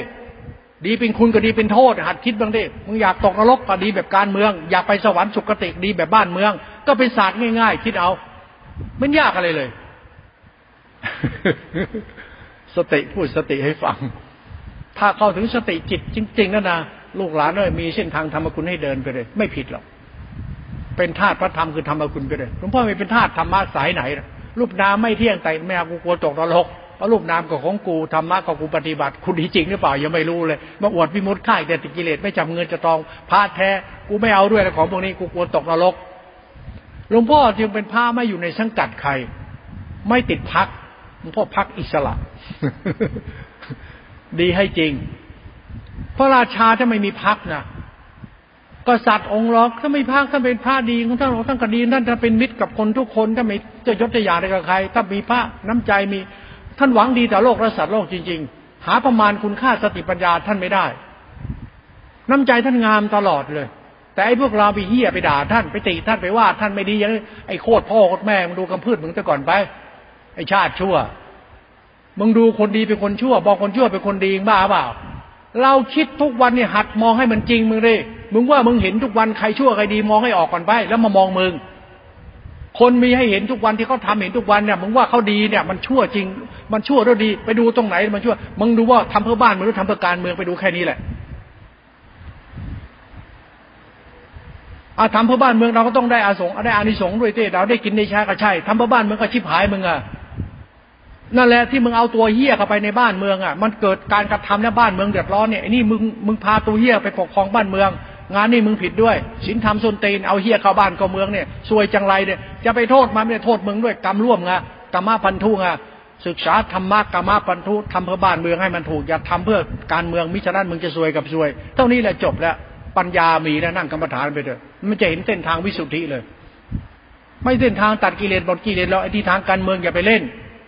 ดีเป็นคุณก็ดีเป็นโทษ หัดคิดบ้างดิมึงอยากตกนรกก็ดีแบบการเมือง อยากไปสวรรค์สุคติดีแบบบ้านเมือง ก็เป็นศาสตร์ง่าย ๆ คิดเอาไม่ยากอะไรเลย สติพูดสติให้ฟัง ถ้าเข้าถึงสติจิตจริงๆนั่นนะลูกหลานเอ้ยมีเส้นทางธรรมคุณให้เดินไปเลย ไม่ผิดหรอกเป็นธาตุพระธรรมคือธรรมคุณไปเลยหลวงพ่อไม่เป็นธาตุธรรมะสายไหนรูปนามไม่เที่ยงแต่แม่กูกลัวตกนรกเพราะรูปนามก็ของกูธรรมะก็กูปฏิบัติ คุณดีจริงหรือเปล่ายังไม่รู้เลยมาอวดวิมุตข่ายแต่ติกิเลสไม่จำเงินจะตองพระแท้กูไม่เอาด้วยของพวกนี้กูกลัวตกนรกหลวงพ่อจึงเป็นพระไม่อยู่ในสังกัดใคร ไม่ติดพัก หลวงพ่อพักอิสระ ดีให้จริง พระราชาถ้าไม่มีพักนะกษัตริย์องค์รอกถ้าไม่พักถ้าเป็นพระดีของท่านท่านก็ดีท่านจะเป็นมิตรกับคนทุกคนถ้าไม่จะยศจะยาอะไรกับใคร ถ้ามีพระน้ำใจมี ท่านหวังดีต่อโลกและสัตว์โลกจริง ๆ หาประมาณคุณค่าสติปัญญาท่านไม่ได้ น้ำใจท่านงามตลอดเลย แต่ไอ้พวกเราไปเหี้ยไปด่าท่านไปติท่านไปว่า ท่านไม่ดีอย่างไอ้โคตรพ่อโคตรแม่มึงดูกำพืชมึงแต่ก่อนไป ไอ้ชาติชั่ว มึงดูคนดีเป็นคนชั่ว บอกคนชั่วเป็นคนดีบ้าเปล่า เราคิดทุกวันเนี่ยหัดมองให้มันจริงมึงเลยมึงว่ามึงเห็นทุกวันใครชั่วใครดีมองให้ออกก่อนไป แล้วมามองมึง คนมีให้เห็นทุกวันที่เขาทาเห็นทุกวันเนี่ยมึงว่าเขาดีเนี่ย มันชั่วจริง มันชั่วหรือดี ไปดูตรงไหนมันชั่ว มึงดูว่าทำเพื่อบ้านมึงหรือทำเพื่อการเมืองไปดูแค่นี้แหละอาทำเพื่อบ้านเมืองเราก็ต้องได้อาสงได้อานิสงส์ด้วยเต้เราได้กินได้ใช้ก็ใช่ทำเพื่อบ้านเมืองก็ชิบหายมึงอะ นั่นแหละที่มึงเอาตัวเหี้ยเข้าไปในบ้านเมืองอะ มันเกิดการกระทำในบ้านเมืองเดือดร้อนเนี่ยไอ้นี่มึงมึงพาตัวเหี้ยไปปกครองบ้านเมือง งานนี้มึงผิดด้วยศีลธรรมส้นตีนเอาเฮี้ยเข้าบ้านเข้าเมืองเนี่ยซวยจังไรเนี่ยจะไปโทษมันไม่ได้โทษมึงด้วยกรรมร่วมไงกรรมพันธุไงศึกษาธรรมะกรรมพันธุทำเพื่อบ้านเมืองให้มันถูกอย่าทำเพื่อการเมืองมิฉะนั้นมึงจะซวยกับซวย เท่านี้แหละจบแล้วปัญญามีแล้วนั่งกรรมฐานไปเถอะมันจะเห็นเส้นทางวิสุทธิเลย ไม่เส้นทางตัดกิเลสหมดกิเลสเราไอ้ที่ทางการเมืองอย่าไปเล่น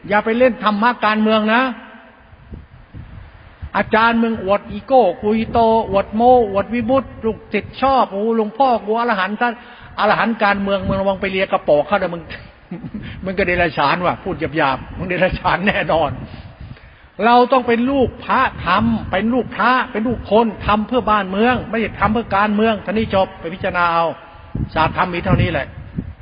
อย่าไปเล่นธรรมะการเมืองนะ อาจารย์มึงอวดอีโก้คุยโตอวดโมอวดวิบุตรลูกติดชอบโอ้หลวงพ่อกูอรหันต์ท่านอรหันต์การเมืองมึงระวังไปเลียกระโปรงเขาเดี๋ยวมึงมึงก็เดรัจฉานว่ะ พูดหยาบๆมึงเดรัจฉานแน่นอน เราต้องเป็นลูกพระทำเป็นลูกพระเป็นลูกคนทำเพื่อบ้านเมือง ไม่ใช่ทำเพื่อการเมืองเท่านี้จบไปพิจารณาเอาศาสตร์ธรรมมีเท่านี้แหละ